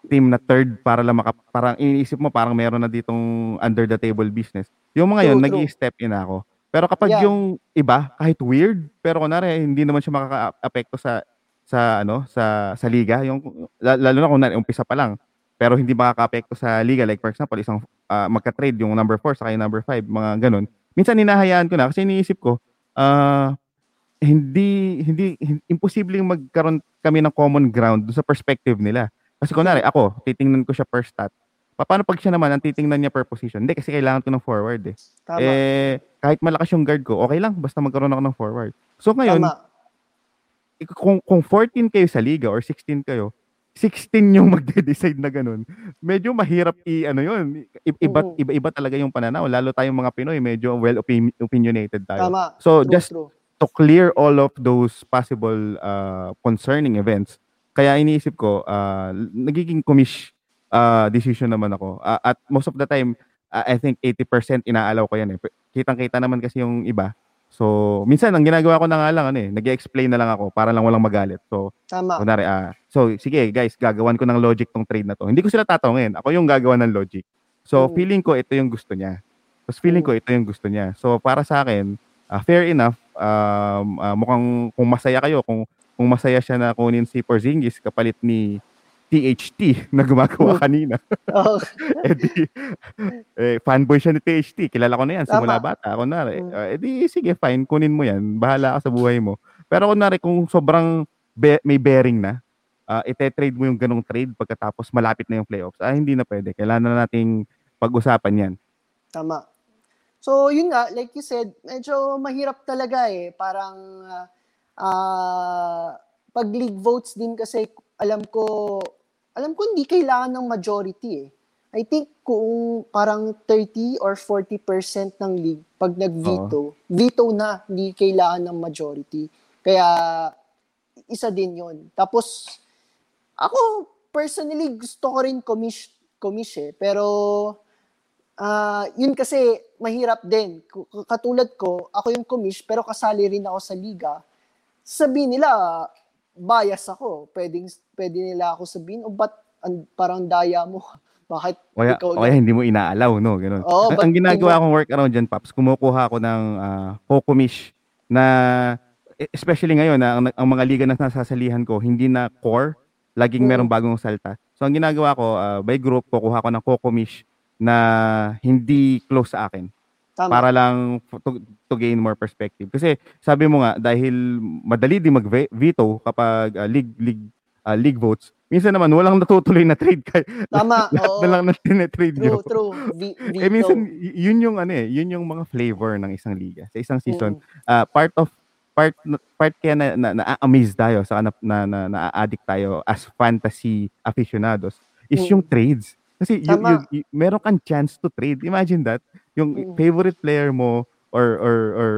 team na third para lang maka, parang iniisip mo parang meron na ditong under the table business. Yung mga True, nag true. step in ako. Pero kapag Yeah. yung iba, kahit weird, pero kunwari hindi naman siya makaka-apekto sa sa ano, sa sa liga, yung la- lalo na kung na, umpisa pa lang. Pero hindi makaka-apekto sa liga like for example, isang ah, magka-trade yung number 4 sa yung number 5, mga ganun. Minsan hinahayaan ko na kasi iniisip ko, ah hindi hindi hin- imposibleng magkaroon kami ng common ground sa perspective nila. Kasi kunwari ako, titingnan ko siya per stat. Pa- Paano pag siya naman ang titingnan niya per position? Hindi kasi kailangan ko ng forward eh. Tama. Eh kahit malakas yung guard ko, okay lang basta magkaroon ako ng forward. So ngayon, Tama. kung kung 14 kayo sa liga or 16 kayo, 16 yung [laughs] magde-decide na ganun. Medyo mahirap i ano yun. Iba Mhm. iba-iba talaga yung pananaw lalo tayong mga Pinoy, medyo well opin- opinionated tayo. Tama. So True, just true. to clear all of those possible uh, concerning events, kaya iniisip ko, uh, nagiging commish uh, decision naman ako. Uh, at most of the time, uh, I think 80% inaalaw ko yan eh. Kitang-kita naman kasi yung iba. So, minsan, ang ginagawa ko na nga lang, ano eh, nag explain na lang ako para lang walang magalit. So, Tama. kunwari, ah, so, sige guys, gagawan ko ng logic tong trade na to. Hindi ko sila tatawangin. Ako yung gagawa ng logic. So, Mm. feeling ko ito yung gusto niya. Tapos feeling ko ito yung gusto niya. So, para sa akin, ah, fair enough. Um, ah, mukhang kung masaya kayo, kung kung masaya siya na kunin si Porzingis kapalit ni THT na gumagawa Mm. kanina. [laughs] Oh, [laughs] eh di, eh, fanboy siya ni THT. Kilala ko na yan simula Tama. bata. Kunwari, Mm. ah, eh di, sige, fine, kunin mo yan. Bahala ka sa buhay mo. Pero kunwari, kung sobrang be- may bearing na, uh, ite-trade mo yung ganong trade pagkatapos malapit na yung playoffs, ah, hindi na pwede. Kailangan na nating pag-usapan yan. Tama. So, yun nga, like you said, medyo mahirap talaga eh. Parang, ah, ah, pag league votes din kasi, alam ko, alam ko hindi kailangan ng majority eh. I think kung parang 30 or 40% ng league, pag nag-veto, veto na, hindi kailangan ng majority. Kaya, isa din yon Tapos, ako, personally, gusto ko rin commish, commish eh. Pero, Ah, yun kasi mahirap din. Katulad ko, ako yung commish pero kasali rin ako sa liga. Sabihin nila bias ako. Pwedeng pwede nila ako sabihin, "O ba't ang, parang daya mo? [laughs] Bakit O kaya, ikaw o kaya hindi mo inaalaw, no? Ganun. Oo, ang, ang ginagawa kong workaround dyan, Paps, kumukuha ako ng uh, co-commish na, e- especially ngayon, na ang, ang mga liga na nasasalihan ko, hindi na core, laging Mm. merong bagong salta. So, ang ginagawa ko, ah, by group, kukuha ko ng co-commish na hindi close sa akin Tama. para lang to, to gain more perspective. Kasi sabi mo nga dahil madali di mag-veto kapag ah, league league ah, league votes, minsan naman walang natutuloy na trade kay [laughs] Tama. lahat oo. na lang na trade nyo. True, true. V- [laughs] veto. Eh minsan y- yun yung ano eh, yun yung mga flavor ng isang liga. Sa isang season, Mm. ah, part of part part kaya na, na, na-amaze tayo sa na, na, na, na-addict tayo as fantasy aficionados is Mm. yung trades. Kasi you, Tama. you, you- meron kang chance to trade. Imagine that. Yung Mm. favorite player mo or or or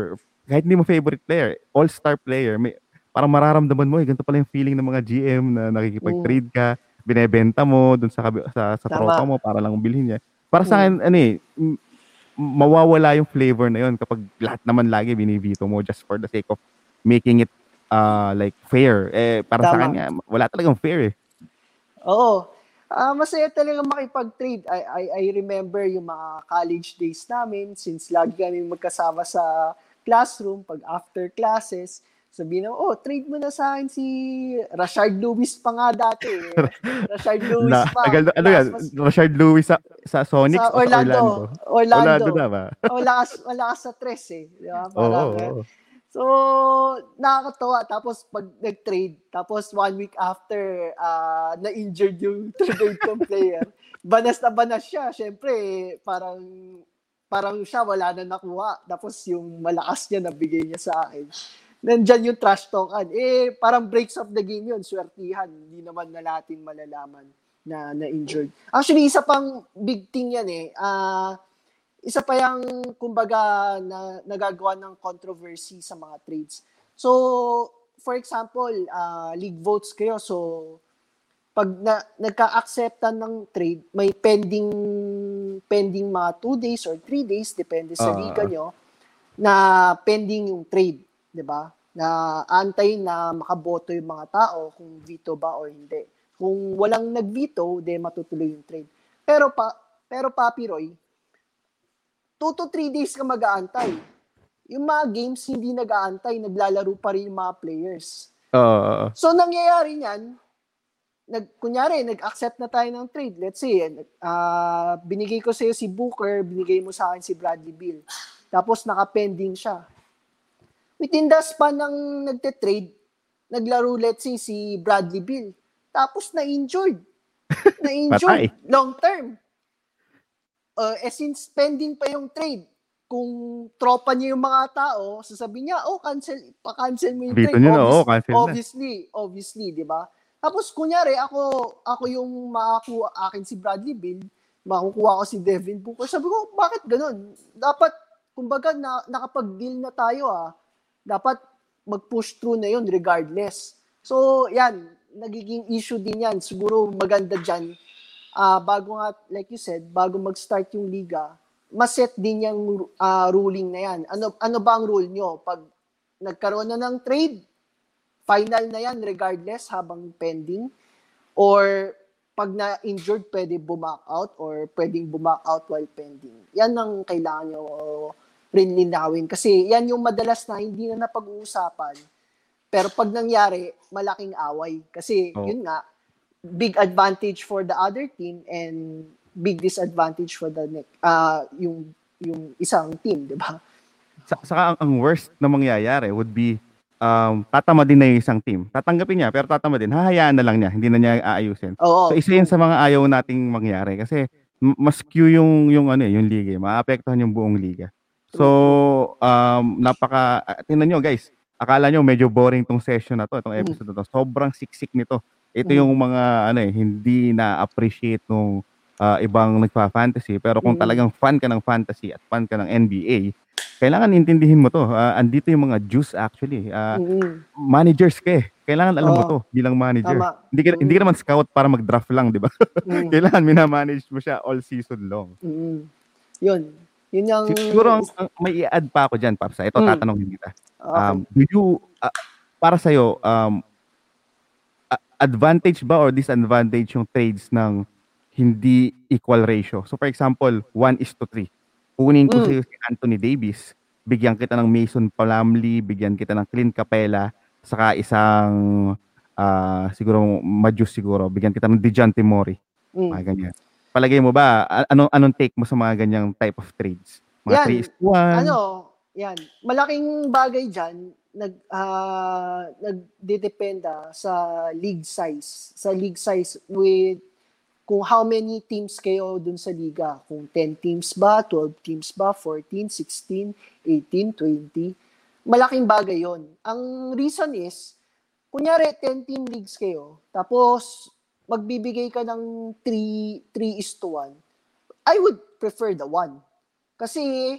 kahit hindi mo favorite player, all-star player, may parang mararamdaman mo, eh, ganito pala yung feeling ng mga GM na nakikipag-trade ka, binebenta mo dun sa sa, sa tropa mo para lang bilhin niya. Para sa akin, ano eh, mawawala yung flavor na yun kapag lahat naman lagi binibito mo just for the sake of making it uh, like fair. Eh, para sa Tama. akin nga, wala talagang fair eh. Oo. Ah, masaya talaga makipag-trade. I, I, I remember yung mga college days namin since lagi kami magkasama sa classroom pag after classes. Sabihin na, oh, trade mo na sa akin si Rashard Lewis pa nga dati. eh. [laughs] Rashard Lewis Na, pa. tagal, ano yan? Mas- Rashard Lewis sa, sa Sonics sa o sa Orlando? Orlando. Orlando. Orlando na ba? wala, ka, wala ka sa tres eh. Di ba? Parang, [laughs] oo, eh. So, nakakatawa. Tapos, pag nag-trade, tapos one week after, ah, na-injured yung [laughs] trade kong player, banas na banas siya. Siyempre, parang, parang siya wala na nakuha. Tapos, yung malakas niya, nabigay niya sa akin. Nandyan yung trash talkan. Eh, parang breaks of the game yun. Swertihan. Hindi naman na natin malalaman na na-injured. Actually, isa pang big thing yan eh. Ah, isa pa yung kumbaga na nagagawa ng controversy sa mga trades. So, for example, uh, league votes kayo. So, pag na, nagka-acceptan ng trade, may pending pending mga 2 days or 3 days, depende sa Ah. liga nyo, na pending yung trade. 'di ba? na antayin na makaboto yung mga tao kung veto ba or hindi. Kung walang nag-veto, de matutuloy yung trade. Pero pa pero Papi Roy, 2 to 3 days ka mag-aantay. Yung mga games hindi nag-aantay, naglalaro pa rin yung mga players. Oo. So nangyayari niyan, nag kunyari nag-accept na tayo ng trade. Let's say ah binigay ko sa iyo si Booker, binigay mo sa akin si Bradley Beal. Tapos naka-pending siya. Within the span ng nagte-trade, naglaro let's say si Bradley Beal. Tapos na-injured. [laughs] Na-injured long term. Uh, eh since pending pa yung trade, kung tropa niya yung mga tao, sasabihin niya, oh, cancel, pa-cancel mo yung Veto trade. niyo na, Obvious- oo, cancel na. obviously, obviously, di ba? Tapos, kunyari, ako, ako yung makakuha akin si Bradley Bill, makukuha ko si Devin Booker. Sabi ko, bakit ganun? Dapat, kumbaga, na, nakapag-deal na tayo ah. Dapat mag-push through na yun regardless. So, yan, nagiging issue din yan. Siguro maganda dyan, ah bago nga, like you said, bago mag-start yung liga, maset din yung ah, ruling na yan. Ano, ano ba ang rule nyo? Pag nagkaroon na ng trade, final na yan regardless habang pending or pag na-injured, pwede bumak out or pwedeng bumak out while pending. Yan ang kailangan nyo rin linawin. Kasi yan yung madalas na hindi na napag-uusapan. Pero pag nangyari, malaking away. Kasi Oo. yun nga, big advantage for the other team and big disadvantage for the next, ah yung, yung isang team, di ba? Sa- Saka ang, ang worst na mangyayari would be um, tatama din na yung isang team. Tatanggapin niya, pero tatama din. Hahayaan na lang niya. Hindi na niya aayusin. Oo. So isa yun sa mga ayaw nating mangyari kasi mas skew yung yung ano eh, yung liga, eh. maapektuhan yung buong liga. So um napaka ah, tingnan niyo guys, akala niyo medyo boring tong session na to, itong episode na to. Sobrang siksik nito. Ito Mm. yung mga ano eh, hindi na appreciate nung ah, ibang nagfa-fantasy pero kung Mm. talagang fan ka ng fantasy at fan ka ng NBA, kailangan intindihin mo to. Ah, andito yung mga juice actually. Ah, Mm-mm. managers ka eh. Kailangan alam mo Oo. to bilang manager. Tama. Hindi ka, hindi ka naman scout para mag-draft lang, di ba? Mm. [laughs] Kailangan minamanage mo siya all season long. Mm. Yun. Yun yung... Siguro ang, ang may i-add pa ako diyan, Paps. ah. Ito Mm. tatanungin kita. Okay. Um, do you ah, para sa um advantage ba or disadvantage yung trades ng hindi equal ratio? So for example, 1 is to 3. Kunin ko Mm. sa si Anthony Davis, bigyan kita ng Mason Plumlee, bigyan kita ng Clint Capella, saka isang ah, siguro Majus siguro, bigyan kita ng DeJounte Murray. Mm. Mga ganyan. Palagay mo ba, anong, anong take mo sa mga ganyang type of trades? Mga Yan. 3 is to 1? ano, yan. Malaking bagay dyan, nag, ah, nagdidependa sa league size. Sa league size with kung how many teams kayo dun sa liga. Kung 10 teams ba, 12 teams ba, 14, 16, 18, 20. Malaking bagay yon. Ang reason is, kunyari 10 team leagues kayo, tapos magbibigay ka ng 3, 3 is to 1, I would prefer the 1. Kasi,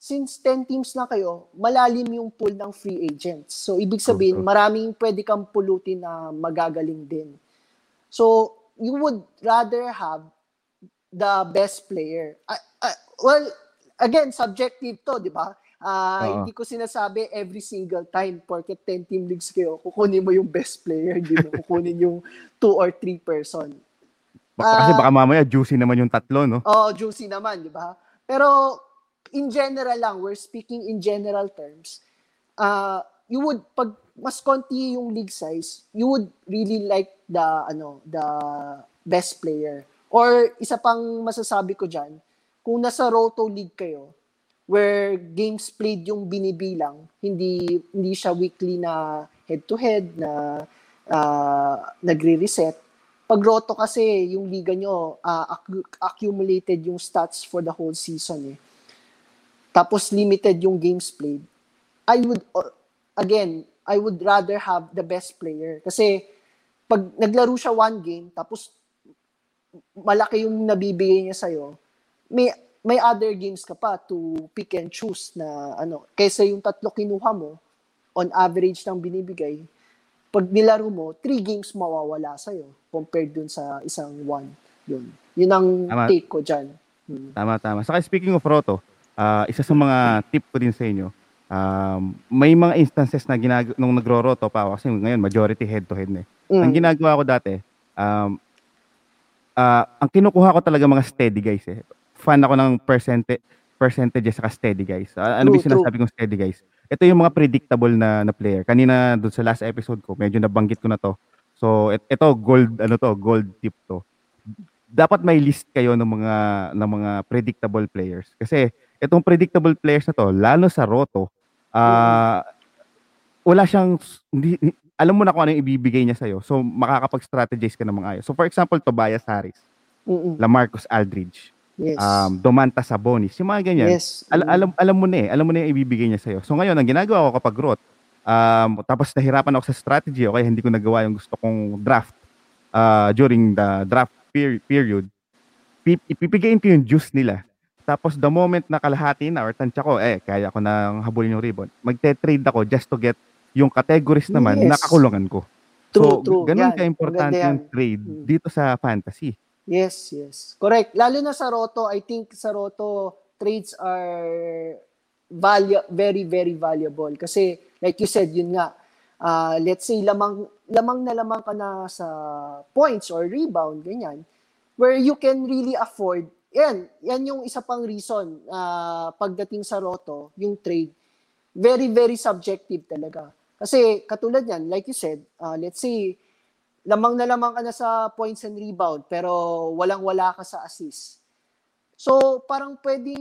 since 10 teams na kayo, malalim yung pool ng free agents. So, ibig sabihin, maraming pwede kang pulutin na magagaling din. So, you would rather have the best player. Ah, ah, well, again, subjective to, di ba? Ah, Oo. hindi ko sinasabi every single time porket 10 team leagues kayo, kukunin mo yung best player, hindi mo kukunin yung 2 or 3 person. Baka, kasi Ah. baka mamaya juicy naman yung tatlo, no? Oh, juicy naman, di ba? Pero in general lang, we're speaking in general terms. Uh, you would pag mas konti yung league size, you would really like the ano, the best player. Or isa pang masasabi ko diyan, kung nasa Roto League kayo, where games played yung binibilang, hindi hindi siya weekly na head to head na ah, nagre-reset. Pag Roto kasi yung liga nyo accu- accumulated yung stats for the whole season eh. Tapos limited yung games played. I would uh, again, I would rather have the best player kasi pag naglaro siya one game tapos malaki yung nabibigay niya sa'yo, may may other games ka pa to pick and choose na ano, kaysa yung tatlo kinuha mo, on average ng binibigay, pag nilaro mo, three games mawawala sa'yo compared dun sa isang one. Yun. Yun ang Tama. take ko dyan. Hmm. Tama, tama. Saka speaking of Roto, ah, isa sa mga tip ko din sa inyo, Um, may mga instances na ginag nung nagro-roto pa ako kasi ngayon majority head to head na. eh. Ang Mm. ginagawa ko dati, um, ah, ang kinukuha ko talaga mga steady guys eh. Fan ako ng percentage percentages sa steady guys. Ah, ano ba True, yung sinasabi kong steady guys? Ito yung mga predictable na na player. Kanina doon sa last episode ko, medyo nabanggit ko na to. So et- ito gold ano to, gold tip to. Dapat may list kayo ng mga ng mga predictable players kasi itong predictable players na to, lalo sa Roto, ah wala siyang hindi, alam mo na kung ano yung ibibigay niya sa'yo. So, makakapag-strategize ka ng mga ayos. So, for example, Tobias Harris, Mm-mm. Lamarcus Aldridge, Yes. um, Domantas Sabonis, yung mga ganyan. yes. Al- alam, alam mo na eh. Alam mo na yung ibibigay niya sa'yo. So, ngayon, ang ginagawa ko kapag growth, um, tapos nahirapan ako sa strategy, okay, hindi ko nagawa yung gusto kong draft uh, during the draft per- period, pi- ipipigayin ko yung juice nila. Tapos the moment na kalahati na or tansya ko, eh, kaya ko nang habulin yung ribbon. Magte-trade ako just to get yung categories naman Yes. na kakulungan ko. True, so, true. ganun yan. yung trade Mm. dito sa fantasy. Yes, yes. Correct. Lalo na sa Roto, I think sa Roto, trades are value, very, very valuable. Kasi, like you said, yun nga, ah, let's say, lamang, lamang na lamang ka na sa points or rebound, ganyan, where you can really afford, yan, yan yung isa pang reason ah, pagdating sa Roto, yung trade, very, very subjective talaga. Kasi, katulad yan, like you said, ah, let's say, lamang na lamang ka na sa points and rebound pero walang-wala ka sa assist. So, parang pwedeng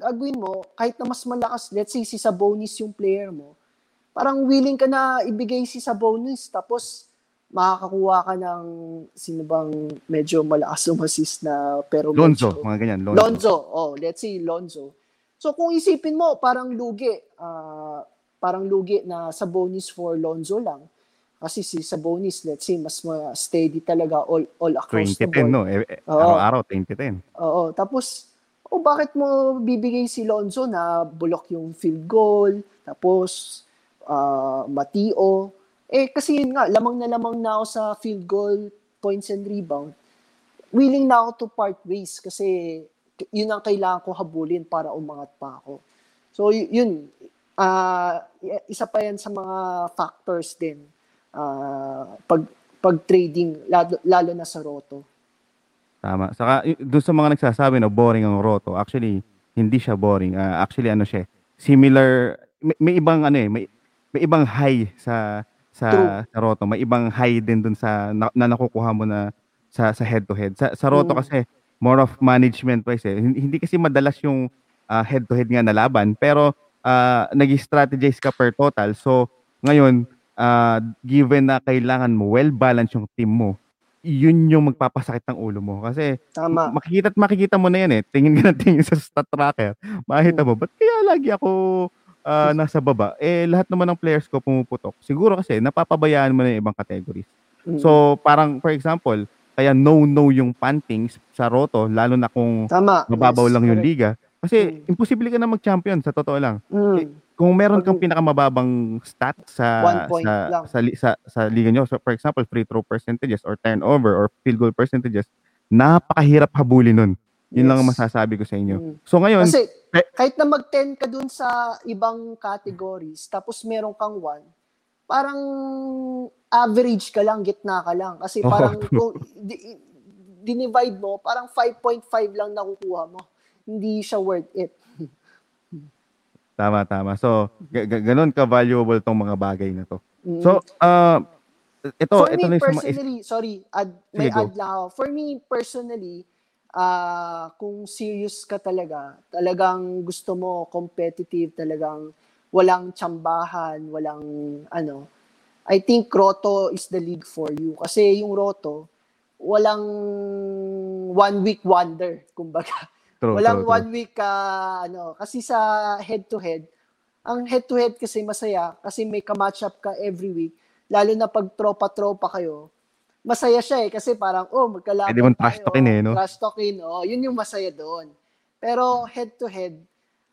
agwin mo, kahit na mas malakas, let's say si Sabonis yung player mo, parang willing ka na ibigay si Sabonis tapos makakakuha ka ng sino bang medyo malakas umassist na pero Lonzo, medyo- mga ganyan. Lonzo. Lonzo. Oh, let's say Lonzo. So kung isipin mo, parang lugi. ah, parang lugi na Sabonis for Lonzo lang. Kasi si Sabonis, let's say, mas ma- steady talaga all, all across the 2010, board. no? Eh, eh, Oo. Araw-araw, 2010. Oo. Tapos, oh, bakit mo bibigay si Lonzo na bulok yung field goal, tapos ah, matio? Eh, kasi yun nga, lamang na lamang na ako sa field goal, points and rebound. Willing na ako to part ways kasi yun ang kailangan ko habulin para umangat pa ako. So, yun. y- isa pa yan sa mga factors din ah, pag pag trading lalo, lalo na sa roto. Tama. Saka doon sa mga nagsasabi na boring ang Roto, actually hindi siya boring. Ah, actually ano siya, similar may, may ibang ano eh, may, may ibang high sa sa, True. sa Roto, may ibang high din doon sa na, na nakukuha mo na sa sa head to head. Sa sa Roto Mm. kasi more of management wise eh. Hindi, kasi madalas yung head to head nga na laban, pero uh, nag-strategize ka per total. So ngayon, ah, given na kailangan mo well balance yung team mo, yun yung magpapasakit ng ulo mo kasi Tama. makikita at makikita mo na yan eh. Tingin ka na tingin sa stat tracker. Makikita mo, ba't kaya lagi ako ah, nasa baba? Eh, lahat naman ng players ko pumuputok. Siguro kasi, napapabayaan mo na yung ibang categories. Mm. So, parang, for example, kaya no-no yung pantings sa Roto, lalo na kung Tama. mababaw Yes, lang yung liga. Kasi, Mm. imposible ka na mag-champion, sa totoo lang. Mm. Kung meron kang pinakamababang stat sa sa, lang. sa sa sa liga nyo, so for example, free throw percentages or turnover or field goal percentages, napakahirap habulin nun. Yun lang ang Yes. masasabi ko sa inyo. Mm. So ngayon, Kasi eh- kahit na mag-10 ka dun sa ibang categories, tapos meron kang 1, parang average ka lang, gitna ka lang. Kasi parang true. kung di, dinivide mo, parang 5.5 lang nakukuha mo. Hindi siya worth it. [laughs] tama tama. So ga- ga- ganun ka valuable tong mga bagay na to. Mm. So uh ito For ito me na yung sa mga is- personally, sorry, add, may Sige, add lang ako. For me personally, ah kung serious ka talaga, talagang gusto mo competitive, talagang walang tsambahan, walang ano, I think Roto is the league for you. Kasi yung Roto, walang one week wonder, kumbaga. [laughs] true, Walang true, true. one week ka, ano, kasi sa head-to-head, ang head-to-head kasi masaya, kasi may ka-matchup ka every week, lalo na pag tropa-tropa kayo, masaya siya eh, kasi parang, oh, magkalaban Pwede mong trash talkin eh, no? Trash talkin, oh, yun yung masaya doon. Pero head-to-head,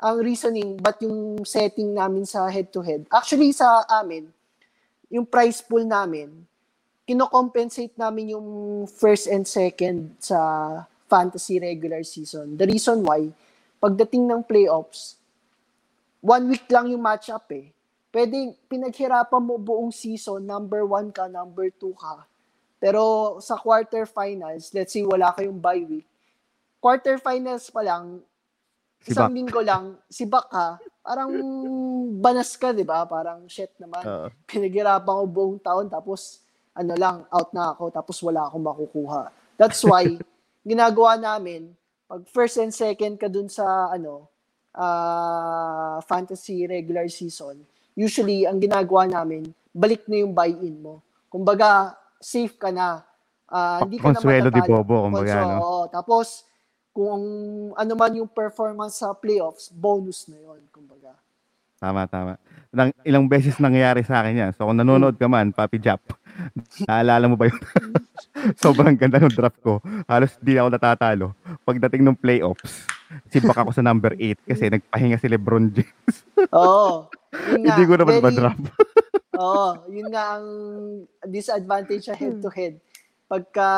ang reasoning, but yung setting namin sa head-to-head, actually sa amin, yung price pool namin, kino-compensate namin yung first and second sa fantasy regular season. The reason why, pagdating ng playoffs, one week lang yung matchup eh. Pwede, pinaghirapan mo buong season, number one ka, number two ka. Pero sa quarterfinals, let's say wala kayong bye week, quarterfinals pa lang, Si isang Bak. linggo lang, si Bak ka, parang banas ka, di ba? Parang shit naman. Pinaghirapan ko buong taon, tapos ano lang, out na ako, tapos wala akong makukuha. That's why, [laughs] ginagawa namin, pag first and second ka dun sa, ano, ah, fantasy regular season, usually, ang ginagawa namin, balik na yung buy-in mo. Kumbaga, safe ka na. Ah, hindi ka na Consuelo di matatalo. Bobo, kumbaga, Consuelo, no? oo. Tapos, kung ano man yung performance sa playoffs, bonus na yon kumbaga. Tama, tama. Nang, ilang beses nangyayari sa akin yan. So kung nanonood ka man, Papi Jap, [laughs] naalala mo ba yun? [laughs] Sobrang ganda ng draft ko. Halos di ako natatalo. Pagdating ng playoffs, sibak ako sa number 8 kasi nagpahinga si Lebron James. Oo. [laughs] Yun nga, Hindi ko naman very- ma-draft. Oo, yun nga ang disadvantage sa head-to-head. Pagka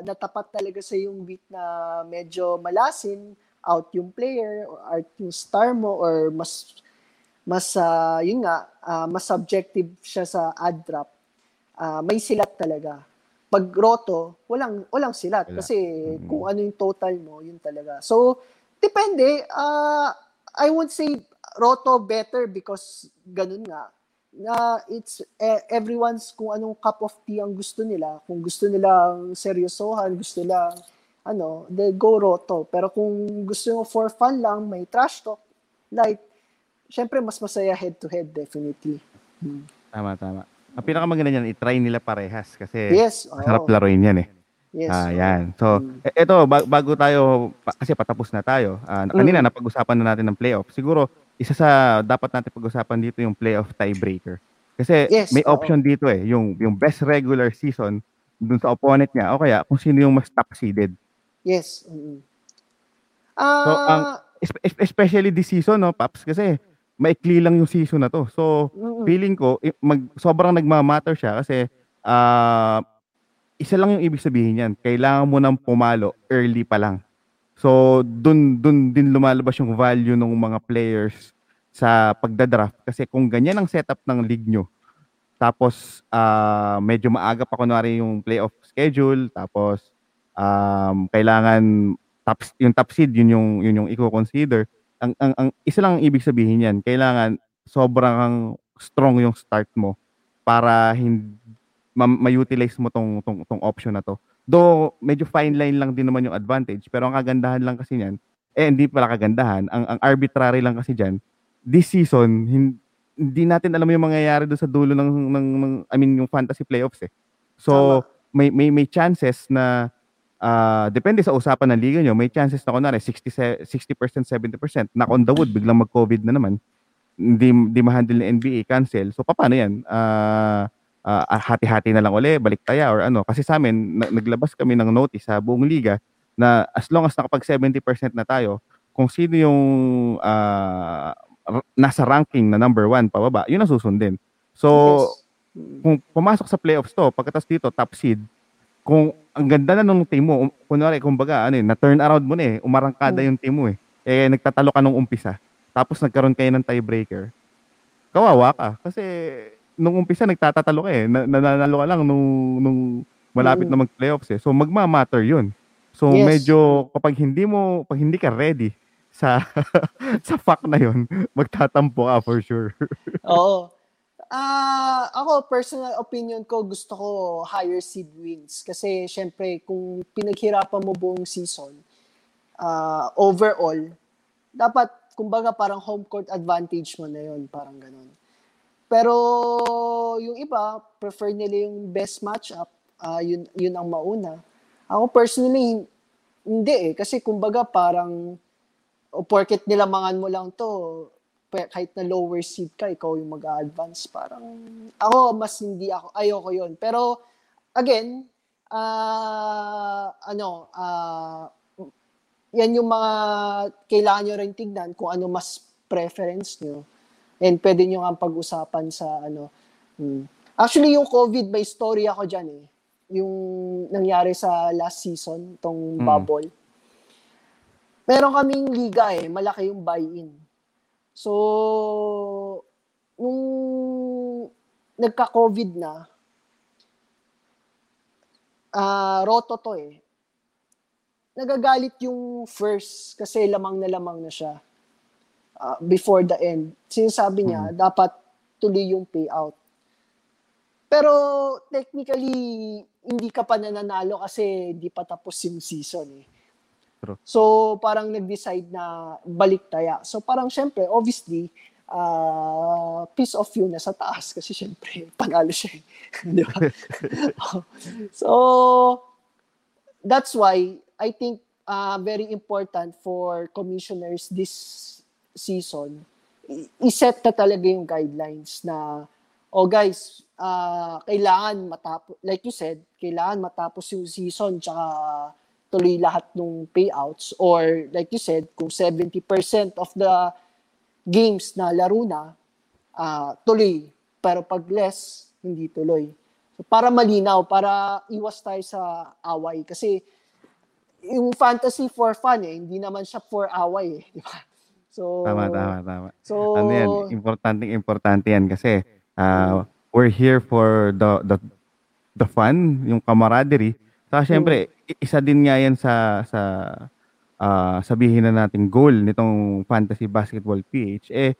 natapat talaga sa yung week na medyo malasin, out yung player, or out yung star mo, or mas, mas ah, yun nga, ah, mas subjective siya sa ad drop, ah, may silat talaga. Pag roto, walang, walang silat. Wala. Kasi Mhm. kung ano yung total mo, yun talaga. So, depende. ah I won't say roto better because ganun nga na it's eh, everyone's kung anong cup of tea ang gusto nila. Kung gusto nilang seryosohan, gusto nilang ano, they go roto. Pero kung gusto nyo for fun lang, may trash talk, light, syempre mas masaya head to head definitely. Hmm. Tama, tama. Ang pinakamaganda niyan, i-try nila parehas kasi Yes, masarap laruin yan eh. Yes. Ah, yan. So, Mm. eto, ba- bago tayo, kasi patapos na tayo, ah, kanina Mm. napag-usapan na natin ng playoff. Siguro, isa sa dapat natin pag-usapan dito yung playoff tiebreaker. Kasi Yes, may oo. option dito eh, yung, yung best regular season dun sa opponent niya, o kaya kung sino yung mas top seeded. Yes. mm So, Ah, ang- Es- es- especially this season, no, Paps, kasi maikli lang yung season na to. So, mm-mm. feeling ko, mag, sobrang nagmamatter siya kasi ah, isa lang yung ibig sabihin yan. Kailangan mo nang pumalo early pa lang. So, dun, dun din lumalabas yung value ng mga players sa pagdadraft. Kasi kung ganyan ang setup ng league nyo, tapos ah, medyo maaga pa kunwari yung playoff schedule, tapos um, kailangan top, yung top seed, yun yung, yun yung i-consider. Ang, ang, ang, isa lang ang ibig sabihin yan, kailangan sobrang strong yung start mo para hindi ma- ma-utilize mo tong, tong, tong option na to. Though, medyo fine line lang din naman yung advantage, pero ang kagandahan lang kasi niyan, eh, hindi pala kagandahan. Ang, ang arbitrary lang kasi dyan, this season, hin- hindi natin alam yung mangyayari doon sa dulo ng, ng, ng, I mean, yung fantasy playoffs eh. So, may, may, may chances na, ah, depende sa usapan ng liga nyo, may chances na kunwari 60, se- 60%, 70%, knock on the wood, biglang mag-COVID na naman, hindi, hindi ma-handle ng NBA, cancel. So, paano yan? Ah, ah, hati-hati na lang uli, balik taya or ano. Kasi sa amin, na- naglabas kami ng notice sa buong liga na as long as nakapag 70% na tayo, kung sino yung r- nasa ranking na number one pababa, yun ang susundin. So, Yes. Kung pumasok sa playoffs to, pagkatas dito, top seed, kung ang ganda na nung team mo, um, kunwari, kumbaga, ano eh, na-turn around mo na eh, umarangkada Mm. yung team mo eh. Eh, nagtatalo ka nung umpisa. Tapos nagkaroon kayo ng tiebreaker. Kawawa ka. Kasi, nung umpisa, nagtatatalo ka eh. Na- nananalo ka lang nung, nung malapit Mm. na mag-playoffs eh. So, magma-matter yun. So, Yes. medyo, kapag hindi mo, pag hindi ka ready sa, [laughs] sa fact na yun, magtatampo ka for sure. [laughs] Oo. Ah, ako personal opinion ko gusto ko higher seed wins kasi syempre kung pinaghirapan mo buong season ah, overall dapat kumbaga parang home court advantage mo na yon parang ganun. Pero yung iba prefer nila yung best matchup ah, yun yun ang mauna. Ako personally hindi eh kasi kumbaga parang o porket nilamangan mo lang to kahit na lower seed ka, ikaw yung mag-advance. Parang, ako, mas hindi ako, ayoko yon Pero, again, ah ano, ah yan yung mga kailangan nyo rin tignan kung ano mas preference nyo. And pwede nyo nga pag-usapan sa ano. hmm. Actually, yung COVID, may story ako dyan eh. Yung nangyari sa last season, tong Mm. bubble. Meron kaming liga eh, malaki yung buy-in So, nung nagka-COVID na, ah roto to eh. Nagagalit yung first kasi lamang na lamang na siya ah, before the end. Sinasabi niya, dapat tuloy yung payout. Pero technically, hindi ka pa nananalo kasi hindi pa tapos yung season eh. True. So, parang nag-decide na balik taya. So, parang syempre, obviously, uh, piece of you na sa taas [laughs] kasi syempre, panalo siya. eh. [laughs] Di ba? [laughs] so, that's why I think uh, very important for commissioners this season, iset na talaga yung guidelines na, oh guys, uh, kailangan matapos, like you said, kailangan matapos yung season tsaka tuloy lahat ng payouts or like you said, kung 70% of the games na laro na, ah, tuloy. Pero pag less, hindi tuloy. So, para malinaw, para iwas tayo sa away. Kasi yung fantasy for fun eh, hindi naman siya for away eh. Di ba? So, Tama, tama, tama. So, ano yan, importante, importante yan kasi uh, we're here for the the the fun, yung camaraderie. Saka syempre, isa din nga yan sa sa ah, sabihin na nating goal nitong Fantasy Basketball PH eh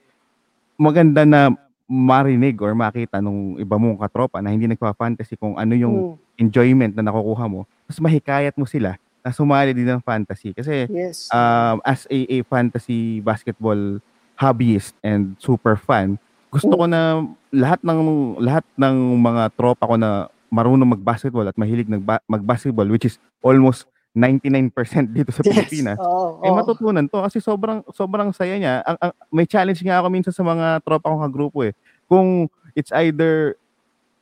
maganda na marinig or makita nung iba mong katropa na hindi nagpa-fantasy kung ano yung mm, enjoyment na nakukuha mo. Tapos mahikayat mo sila na sumali din ng fantasy kasi yes. um, as a, a fantasy basketball hobbyist and super fan, gusto ko na lahat ng lahat ng mga tropa ko na marunong mag-basketball at mahilig nagba- mag-basketball which is almost 99% dito sa [laughs] Pilipinas. Oo, Eh oo. matutunan to kasi sobrang sobrang saya niya. Ang, ang- may challenge nga ako minsan sa mga tropa kong kagrupo eh. Kung it's either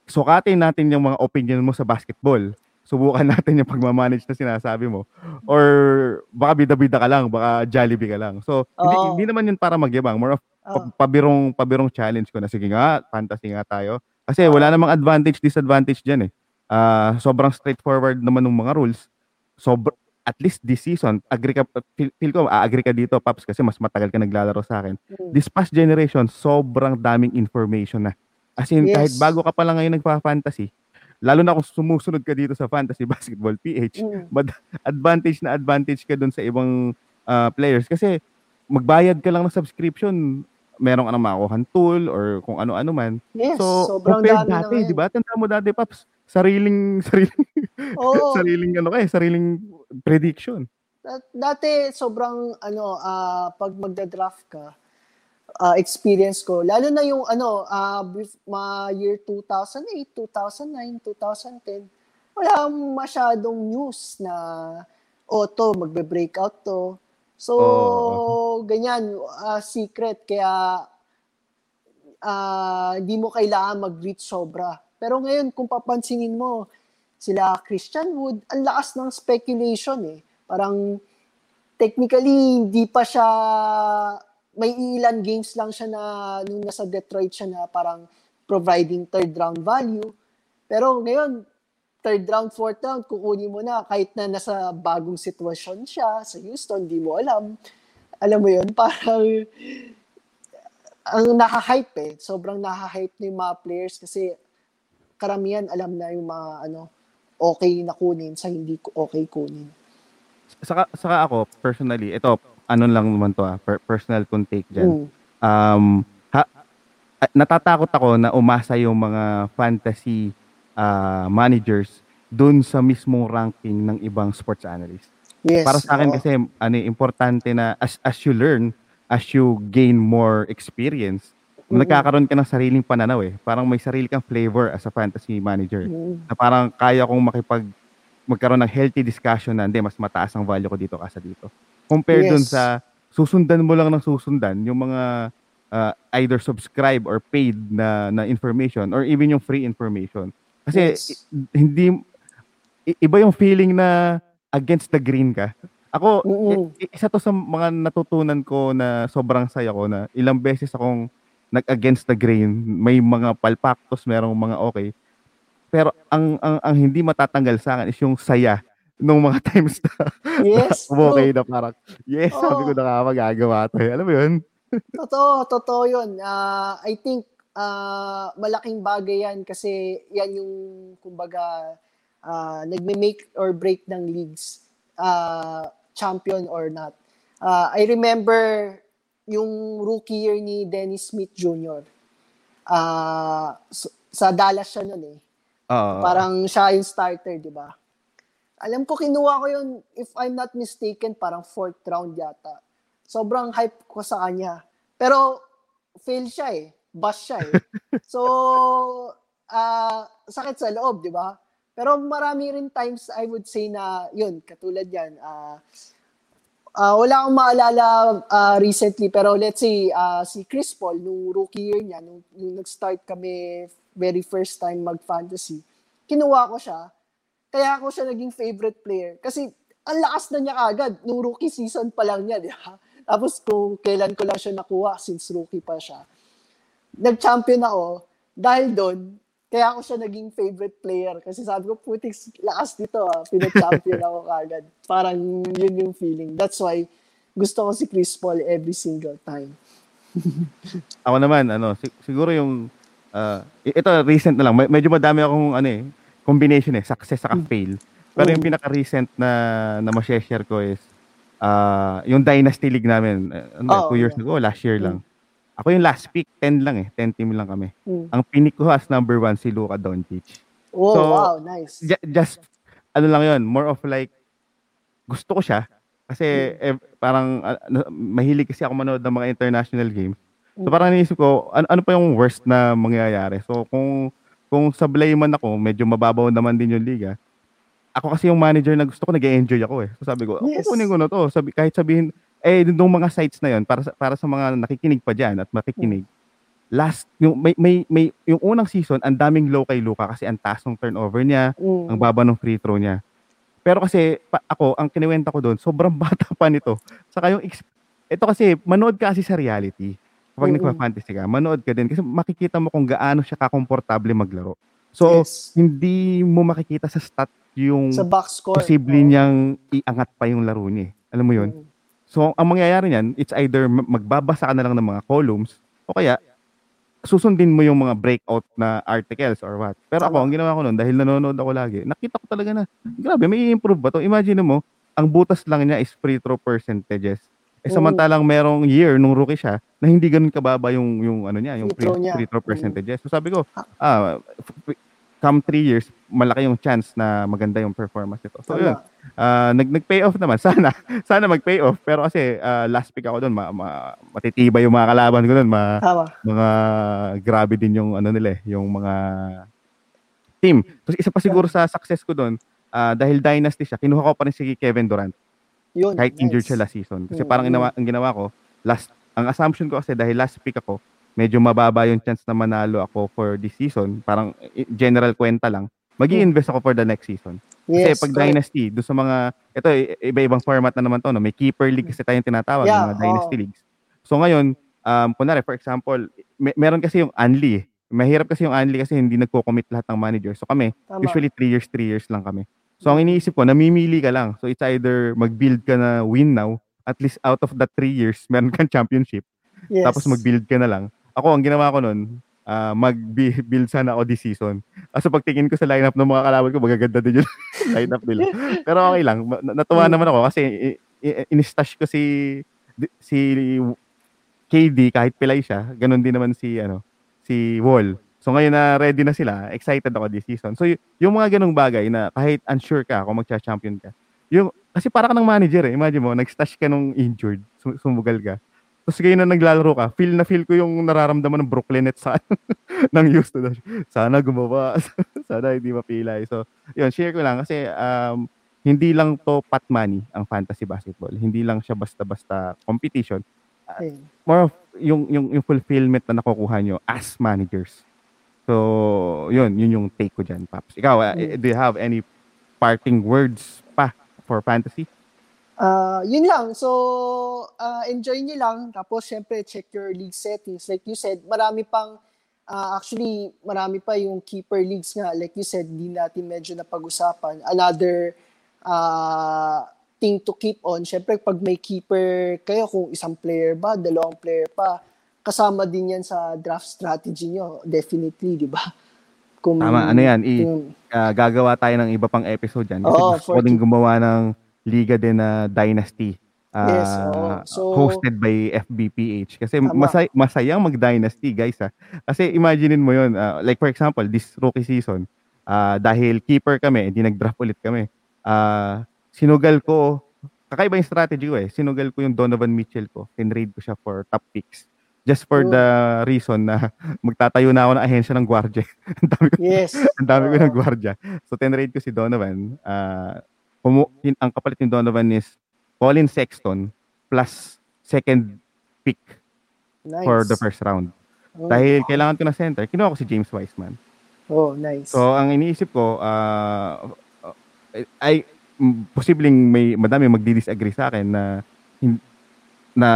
sukatin natin yung mga opinion mo sa basketball. Subukan natin yung pagmamanage na sinasabi mo. Or baka bida-bida ka lang, baka Jollibee ka lang. So, hindi, Oo. hindi naman yun para magyabang. More of pa- pabirong, pabirong challenge ko na, sige nga, fantasy nga tayo. Kasi wala namang advantage, disadvantage dyan eh. Ah, sobrang straightforward naman ng mga rules. Sobr at least this season, agree ka, feel, feel ko, agree ka dito, Paps, kasi mas matagal ka naglalaro sa akin. Mm. This past generation, sobrang daming information na. As in, Yes. kahit bago ka pa lang ngayon nagpa-fantasy, lalo na kung sumusunod ka dito sa Fantasy [laughs] Basketball PH, Mm. advantage na advantage ka dun sa ibang ah, players kasi magbayad ka lang ng subscription meron ka na makukuhan tool or kung ano-ano man. Yes, So, sobrang dami dati, di ba? Tanda mo dati, Paps, sariling, [laughs] sariling, Oo. sariling, ano kayo, sariling prediction. Dat- Dati sobrang ano ah, pag magda-draft ka ah, experience ko lalo na yung ano bef- ma year 2008, 2009, 2010 wala masyadong news na o to magbe-breakout to. So Oo. ganyan ah, secret kaya ah, hindi mo kailangan mag-reach sobra. Pero ngayon kung papansinin mo sila Christian Wood, ang lakas ng speculation eh. Parang technically hindi pa siya may ilan games lang siya na nung nasa Detroit siya na parang providing third round value. Pero ngayon, third round, fourth round, kukunin mo na kahit na nasa bagong sitwasyon siya sa Houston, di mo alam. Alam mo yun, [laughs] parang ang naka-hype eh. Sobrang naka-hype na yung mga players kasi karamihan alam na yung mga ano okay na kunin sa hindi okay kunin. Saka, saka ako, personally, ito, ano lang naman to ah, per- personal kong take dyan. Mm. um, ha, ah, natatakot ako na umasa yung mga fantasy ah, managers dun sa mismong ranking ng ibang sports analyst. Yes. Para sa akin oo. kasi ano eh, importante na as as you learn, as you gain more experience, Mhm. nagkakaroon ka ng sariling pananaw eh. Parang may sarili kang flavor as a fantasy manager. Mm. Na parang kaya kong makipag magkaroon ng healthy discussion na hindi mas mataas ang value ko dito kasa dito. Compare dun Yes. sa susundan mo lang ng susundan yung mga uh, either subscribe or paid na na information or even yung free information. Kasi Yes. hindi iba yung feeling na against the green ka. Ako i- isa to sa mga natutunan ko na sobrang saya ko na ilang beses akong nag-against the grain. May mga palpaktos, merong mga okay. Pero ang ang, ang hindi matatanggal sa akin is yung saya nung mga [laughs] times na Yes. [laughs] okay na parang, yes, sabi ko Oo. nakakagagawa to. eh. Alam mo yun? [laughs] Totoo, totoo yun. Ah, I think ah, malaking bagay yan kasi yan yung, kumbaga, ah, nagme-make or break ng leagues, ah, champion or not. Ah, I remember yung rookie year ni Dennis Smith Jr. Ah, s- sa Dallas siya nun eh. Oo. Parang siya yung starter, di ba? Alam ko, kinuha ko yun, if I'm not mistaken, parang fourth round yata. Sobrang hype ko sa kanya. Pero, fail siya eh. Bust siya eh. [laughs] So, ah sakit sa loob, di ba? Pero marami rin times, I would say na, yun, katulad yan, ah ah, wala akong maalala ah, recently, pero let's say, ah, si Chris Paul, nung rookie year niya, nung, nung nag-start kami very first time mag-fantasy, kinuha ko siya, kaya ako siya naging favorite player. Kasi, ang lakas na niya kagad, nung rookie season pa lang niya, di ba? [laughs] Tapos kung kailan ko lang siya nakuha, since rookie pa siya, nag-champion ako, dahil doon, kaya ako siya naging favorite player. Kasi sabi ko, putik, lakas dito ah, pinag-champion ako kagad. [laughs] Parang yun yung feeling. That's why, gusto ko si Chris Paul every single time. [laughs] Ako naman, ano, sig- siguro yung, i- ito, recent na lang. Me- medyo madami akong, ano eh, combination eh, success saka fail. Pero yung pinaka-recent na, na ma-share ko is, ah, yung Dynasty League namin, eh, ano, Oo, two years yeah. ago, last year lang. Ako yung last pick, 10 lang eh, 10 team lang kami. Mm. Ang pinik ko as number one, si Luka Doncic. Oh, So, wow, nice. Ju- just, ano lang yun, more of like, gusto ko siya. Kasi eh, parang ano, mahilig kasi ako manood ng mga international games. So parang naisip ko, ano, ano pa yung worst na mangyayari? So kung kung sablay man ako, medyo mababaw naman din yung liga. Ako kasi yung manager na gusto ko, nag-enjoy ako eh. So sabi ko, Yes. kukunin ko na to. Sabi, kahit sabihin, eh, nung mga sites na yon para sa, para sa mga nakikinig pa dyan at makikinig, last, yung, may, may, may, yung unang season, ang daming low kay Luka kasi ang taas ng turnover niya, Mm. ang baba ng free throw niya. Pero kasi pa, ako, ang kiniwenta ko doon, sobrang [laughs] bata pa nito. Saka yung, ito kasi, manood ka kasi sa reality. Kapag Mm-mm. nagpa-fantasy ka, manood ka din kasi makikita mo kung gaano siya kakomportable maglaro. So, Yes. hindi mo makikita sa stat yung sa box score. posible Oo. niyang iangat pa yung laro niya. eh. Alam mo yun? Mm. So, ang mangyayari niyan, it's either ma- magbabasa ka na lang ng mga columns o kaya susundin mo yung mga breakout na articles or what. Pero ako, Tama. ang ginawa ko noon, dahil nanonood ako lagi, nakita ko talaga na, grabe, may improve ba to? Imagine mo, ang butas lang niya is free throw percentages. Eh samantalang merong year nung rookie siya na hindi ganun kababa yung yung ano niya, yung Free free, throw niya. free throw Mm. percentages. So sabi ko, ah, f- f- come three years, malaki yung chance na maganda yung performance nito. So yun, Tama. Ah, nag nag-pay off naman. [laughs] Sana sana mag-pay off pero kasi ah, last pick ako doon, ma, ma- matitibay yung mga kalaban ko doon, ma, Tama. mga grabe din yung ano nila, eh, yung mga team. Tapos isa pa siguro sa success ko doon, ah, dahil dynasty siya, kinuha ko pa rin si Kevin Durant Yun. kahit injured nice. siya last season. Kasi Mm, parang ginawa, ang ginawa ko, last ang assumption ko kasi dahil last pick ako, medyo mababa yung chance na manalo ako for this season. Parang i- general kwenta lang. mag invest ako for the next season. Kasi Yes, pag correct. dynasty, do sa mga ito iba-ibang format na naman to, no? May keeper league kasi tayong tinatawag, Yeah, mga dynasty oo. leagues. So ngayon, um kunwari for example, may, meron kasi yung Anli. eh. Mahirap kasi yung Anli kasi hindi nagko-commit lahat ng manager. So kami, Tama. usually 3 years, 3 years lang kami. So ang iniisip ko, namimili ka lang. So it's either mag-build ka na win now, at least out of the 3 years, meron kang championship. yes. Tapos mag-build ka na lang. Ako, ang ginawa ko nun, ah, mag-build sana ako this season. Kasi pagtingin ko sa lineup ng mga kalaban ko, magaganda din yung [laughs] lineup nila. Pero okay lang. Natuwa Mm. naman ako kasi in-stash ko si si KD kahit pilay siya. Ganon din naman si ano si Wall. So ngayon na ready na sila, excited ako this season. So y- yung mga ganong bagay na kahit unsure ka kung magcha-champion ka. Yung kasi para ka ng manager eh. Imagine mo, nag-stash ka nung injured, sum- sumugal ka. Tapos ngayon na naglalaro ka, feel na feel ko yung nararamdaman ng Brooklyn Nets sa [laughs] ng Houston. Sana gumawa. [laughs] Sana hindi mapilay. So, yun, share ko lang kasi um, hindi lang to pat money ang fantasy basketball. Hindi lang siya basta-basta competition. Ayun. More of yung, yung, yung fulfillment na nakukuha nyo as managers. So, yun, yun yung take ko dyan, Paps. Ikaw, uh, Mm. do you have any parting words pa for fantasy? Ah, yun lang. So, ah, enjoy nyo lang. Tapos, syempre, check your league settings. Like you said, marami pang, ah, actually, marami pa yung keeper leagues nga. Like you said, di natin medyo napag-usapan. Another, ah, thing to keep on. Syempre, pag may keeper kayo, kung isang player ba, dalawang player pa, kasama din yan sa draft strategy nyo. Definitely, di ba? Kung, Tama, ano yan, i- Ah, gagawa tayo ng iba pang episode yan. Kasi Oo, gusto ko din gumawa ng liga din na Dynasty. Ah, Yes, oo. So- hosted by FBPH. Kasi Tama. masay, masayang mag-Dynasty, guys. Ha? Kasi imaginein mo yun. ah, like for example, this rookie season, ah, dahil keeper kami, hindi nag-draft ulit kami. ah, sinugal ko, kakaiba yung strategy ko eh. Sinugal ko yung Donovan Mitchell ko. Tinrade ko siya for top picks. Just for Oh. the reason na [laughs] magtatayo na ako ng ahensya ng gwardiya. [laughs] Ang dami ko yes. [laughs] ang dami ko Oo. ng gwardiya. So, tenrate ko si Donovan. Ah, kumu- kin- ang kapalit ni Donovan is Colin Sexton plus second pick Nice. for the first round. Oh. Dahil kailangan ko na center, kinuha ko si James Wiseman. Oh, nice. So, ang iniisip ko, ah, ay, posibleng may madami magdi-disagree sa akin na hin- na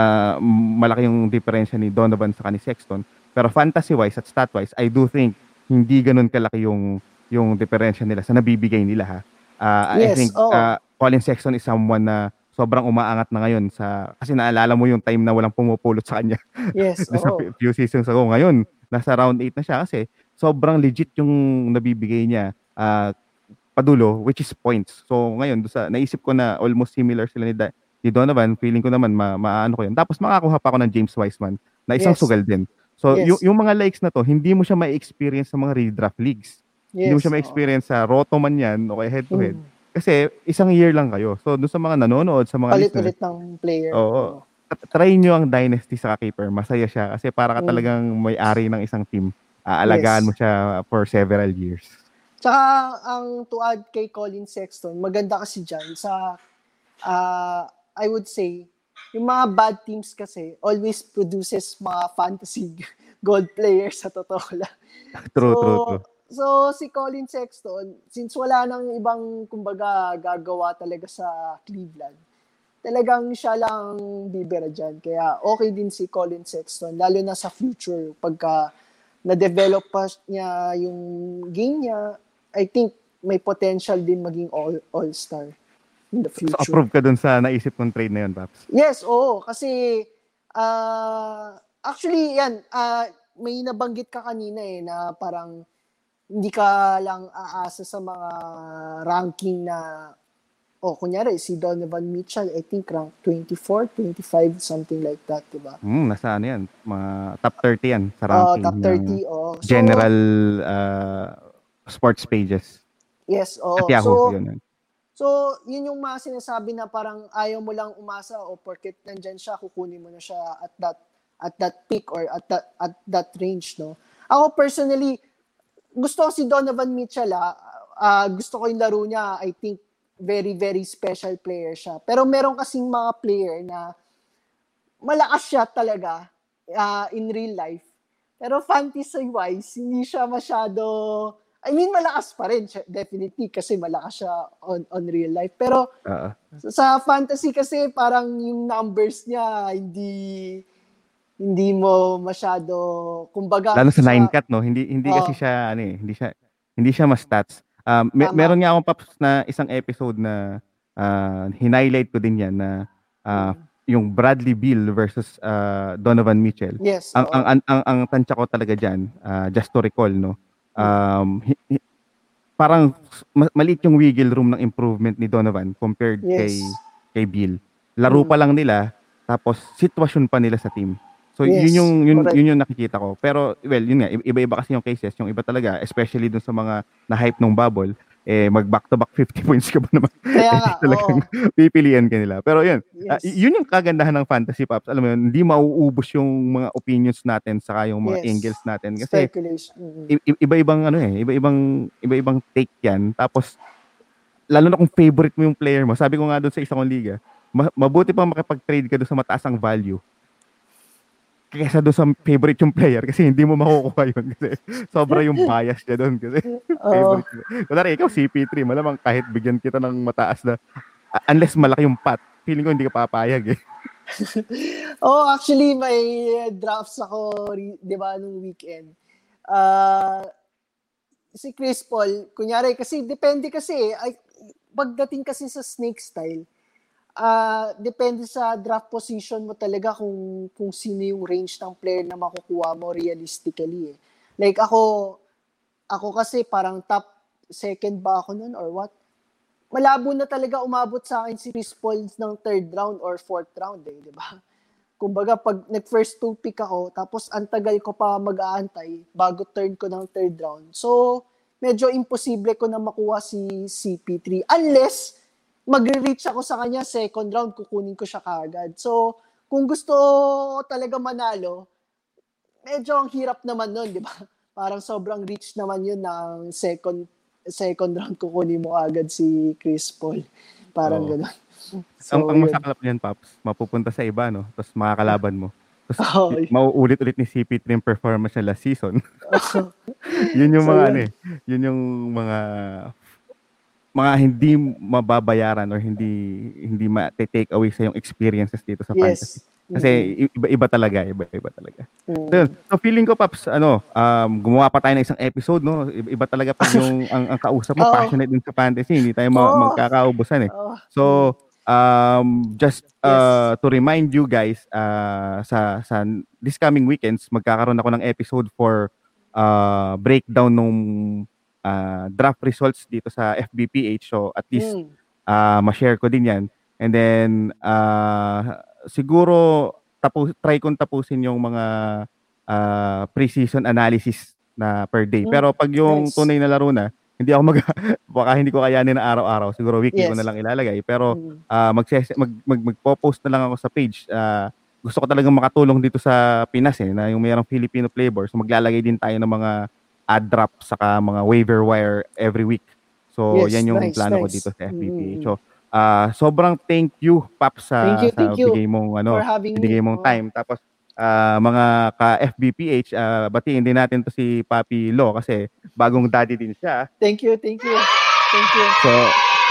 malaki yung diferensya ni Donovan sa ni Sexton. Pero fantasy-wise at stat-wise, I do think hindi ganun kalaki yung yung diferensya nila sa nabibigay nila ha. I Yes, think oo. ah, Colin Sexton is someone na sobrang umaangat na ngayon sa kasi naalala mo yung time na walang pumupulot sa kanya yes, [laughs] sa oo. few- seasons ago. Ngayon, nasa round 8 na siya kasi sobrang legit yung nabibigay niya ah, padulo, which is points. So, ngayon, doon sa, naisip ko na almost similar sila ni, Da- ni Donovan. Feeling ko naman, ma, maano ko yun. Tapos, makakuha pa ako ng James Wiseman na isang Yes. sugal din. So, Yes. yung, yung mga likes na to, hindi mo siya ma-experience sa mga redraft leagues. hindi mo Yes, siya ma-experience sa roto man yan o kaya head-to-head. Mm. Kasi, isang year lang kayo. So, doon sa mga nanonood, sa mga Palit-ulit ng player. Oo. try nyo ang Dynasty sa keeper. Masaya siya kasi para ka Mm. talagang may-ari ng isang team. Aalagaan Yes. mo siya for several years. Tsaka, ang to add kay Colin Sexton, maganda kasi dyan sa, ah, I would say, yung mga bad teams kasi always produces mga fantasy [laughs] gold players sa totoo lang. [laughs] True, so, true, true. So, si Colin Sexton, since wala nang ibang, kumbaga, gagawa talaga sa Cleveland, talagang siya lang bibira dyan. Kaya okay din si Colin Sexton, lalo na sa future, pagka na-develop pa niya yung game niya, I think may potential din maging all, all-star in the So, future. approve ka dun sa naisip kong trade na yun, Paps. Yes, oo. Kasi, ah actually, yan, ah may nabanggit ka kanina eh, na parang hindi ka lang aasa sa mga ranking na, oh, kunyari, si Donovan Mitchell, I think rank 24, 25, something like that, diba? Hmm, nasa ano yan? Mga top 30 yan sa Oh, ranking. top ng 30, oh. So, general uh, sports pages. Yes, oo. At Yahoo, So, yun. So, yun yung mga sinasabi na parang ayaw mo lang umasa o porket nandyan siya, kukunin mo na siya at that at that peak or at that at that range, no? Ako personally, gusto ko si Donovan Mitchell, ah. Ah, gusto ko yung laro niya. I think very, very special player siya. Pero meron kasing mga player na malakas siya talaga ah, in real life. Pero fantasy-wise, hindi siya masyado... I mean, malakas pa rin siya, definitely, kasi malakas siya on, on real life. Pero Oo. sa fantasy kasi, parang yung numbers niya, hindi hindi mo masyado, kumbaga... Lalo sa siya- nine cut, no? Hindi hindi Oo. kasi siya ano eh, hindi siya hindi siya mas stats. Um, me- Tama. meron nga akong paps na isang episode na uh, hinighlight ko din yan na ah, yung Bradley Beal versus ah, Donovan Mitchell. Yes. Ang oo. ang ang ang, ang tansya ko talaga diyan, just to recall, no. Um, parang ma- maliit yung wiggle room ng improvement ni Donovan compared kay Yes. kay Bill. Laro Mm. pa lang nila tapos sitwasyon pa nila sa team. So Yes, yun yung yun, correct. yun yung nakikita ko. Pero well, yun nga iba-iba kasi yung cases, yung iba talaga especially dun sa mga na-hype nung bubble, eh mag back to back 50 [laughs] points ka ba naman? Kaya nga, Eh, [laughs] talagang oo. pipilian ka nila. Pero yun, Yes. y- yun yung kagandahan ng fantasy pops. Alam mo yun, hindi mauubos yung mga opinions natin saka yung mga Yes. angles natin kasi. Mm. i- iba-ibang ano eh, iba-ibang iba-ibang take 'yan. Tapos lalo na kung favorite mo yung player mo. Sabi ko nga doon sa isang liga, ma- mabuti pa makipag-trade ka doon sa mataas ang value kaysa doon sa favorite yung player kasi hindi mo makukuha yun kasi sobra yung bias niya doon kasi [laughs] Oo. favorite mo. Kunwari, ikaw CP3, malamang kahit bigyan kita ng mataas na uh, unless malaki yung pot, feeling ko hindi ka papayag eh. [laughs] Oh, actually, may drafts ako, di ba, nung weekend. Ah, si Chris Paul, kunyari, kasi depende kasi, eh, ay, pagdating kasi sa snake style, ah depende sa draft position mo talaga kung kung sino yung range ng player na makukuha mo realistically. Eh. Like ako, ako kasi parang top second ba ako nun or what? Malabo na talaga umabot sa akin si Chris Paul ng third round or fourth round eh, di ba? [laughs] Kumbaga, pag nag-first two pick ako, tapos antagal ko pa mag-aantay bago turn ko ng third round. So, medyo imposible ko na makuha si CP3 unless magre-reach ako sa kanya second round, kukunin ko siya kagad. So, kung gusto talaga manalo, medyo ang hirap naman nun, di ba? [laughs] Parang sobrang reach naman yun ng second second round kukunin mo agad si Chris Paul. Parang Oo. gano'n. [laughs] ang, ang yun. masaklap niyan, Paps, mapupunta sa iba, no? Tapos makakalaban mo. Tapos [laughs] Oo. mauulit-ulit ni CP3 yung performance niya last season. yun yung So, mga ano eh, yun yung mga mga hindi mababayaran or hindi hindi ma-take away sa yung experiences dito sa fantasy. yes. Kasi iba iba talaga, iba iba talaga. Mm. So, so feeling ko Paps, ano, um, gumawa pa tayo ng isang episode, no? Iba, iba talaga pag [laughs] yung ang, ang kausap mo Oo. passionate din sa fantasy, hindi tayo ma- Oo. magkakaubusan eh. Oh, So, um, just uh, to remind you guys, uh, sa, sa this coming weekends, magkakaroon ako ng episode for uh, breakdown nung uh, draft results dito sa FBPH. So, at least mm. uh, ma-share ko din yan. And then, uh, siguro, tapos, try kong tapusin yung mga uh, preseason analysis na per day. Mm, Pero pag yung nice. tunay na laro na, hindi ako mag, [laughs] baka hindi ko kayanin na araw-araw. Siguro weekly ko Yes. na lang ilalagay. Pero Mm. magses mag, mag magpo-post na lang ako sa page. Ah, gusto ko talagang makatulong dito sa Pinas eh, na yung mayroong Filipino flavor. So maglalagay din tayo ng mga ad drop saka mga waiver wire every week. So Yes, yan yung nice, plano ko nice. dito sa FBPH. Mm. So ah sobrang thank you Pap sa Thank you, sa you bigay mong ano, binigay mong time. Tapos ah, mga ka FBPH, ah, batiin din natin to si Papi Lo kasi bagong daddy din siya. Thank you, thank you. Thank you. So,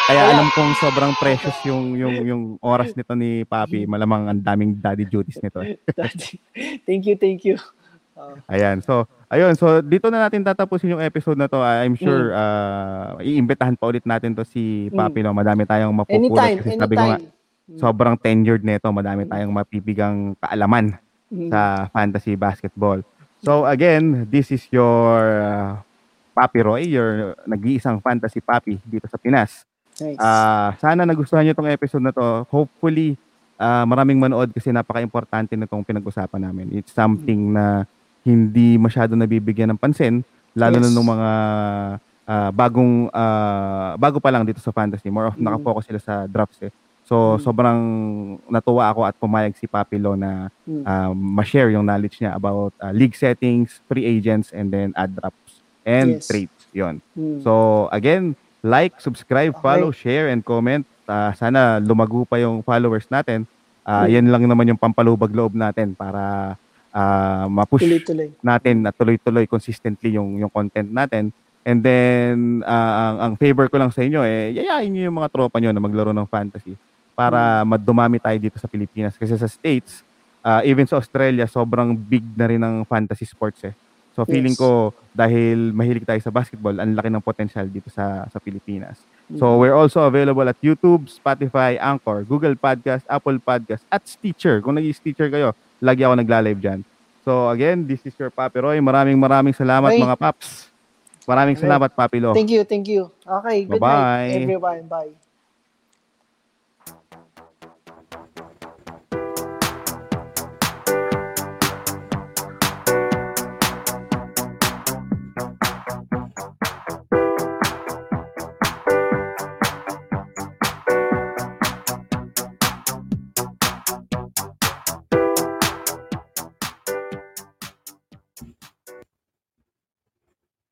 Kaya- alam kong sobrang precious yung yung yung oras nito ni Papi. [laughs] Malamang ang daming daddy duties nito. Daddy. thank you, thank you. Oh, Ayan. So, ayun. So, dito na natin tatapusin yung episode na to. I'm sure Mm. uh, iimbitahan pa ulit natin to si Papi. No? Madami tayong mapupulot. anytime, Kasi sabi ko nga, anytime. Mm. sobrang tenured nito. Madami tayong mapipigang kaalaman Mm. sa fantasy basketball. So, again, this is your uh, Papi Roy, your nag-iisang fantasy papi dito sa Pinas. Nice. Ah, sana nagustuhan niyo tong episode na to. Hopefully, ah, maraming manood kasi napaka-importante nitong pinag-usapan namin. It's something na hindi masyado nabibigyan ng pansin, lalo na Yes. nung mga ah, bagong ah, bago pa lang dito sa fantasy. More of Mm. nakafocus sila sa drafts eh. So, Mm. sobrang natuwa ako at pumayag si Papilo na Mm. ah, ma-share yung knowledge niya about ah, league settings, free agents, and then ad drops and Yes. trades. Yon. Mm. So, again, like, subscribe, Okay. follow, share, and comment. Ah, sana lumago pa yung followers natin. Ah, Mm. Yan lang naman yung pampalubag loob natin para ah, ma-push Tuloy-tuloy. natin na tuloy-tuloy consistently yung yung content natin. And then, ah, ang, ang favor ko lang sa inyo, eh, yayain nyo yung mga tropa nyo na maglaro ng fantasy para madumami tayo dito sa Pilipinas. Kasi sa States, ah, even sa Australia, sobrang big na rin ng fantasy sports eh. So feeling Yes. ko, dahil mahilig tayo sa basketball, ang laki ng potential dito sa sa Pilipinas. Mm. So we're also available at YouTube, Spotify, Anchor, Google Podcast, Apple Podcast, at Stitcher. Kung nag-Stitcher kayo, lagi ako nagla-live dyan. So again, this is your Papi Roy. Maraming maraming salamat Okay. mga paps. Maraming salamat Papi Lo. Thank you, thank you. Okay, good Bye-bye. night everyone. Bye.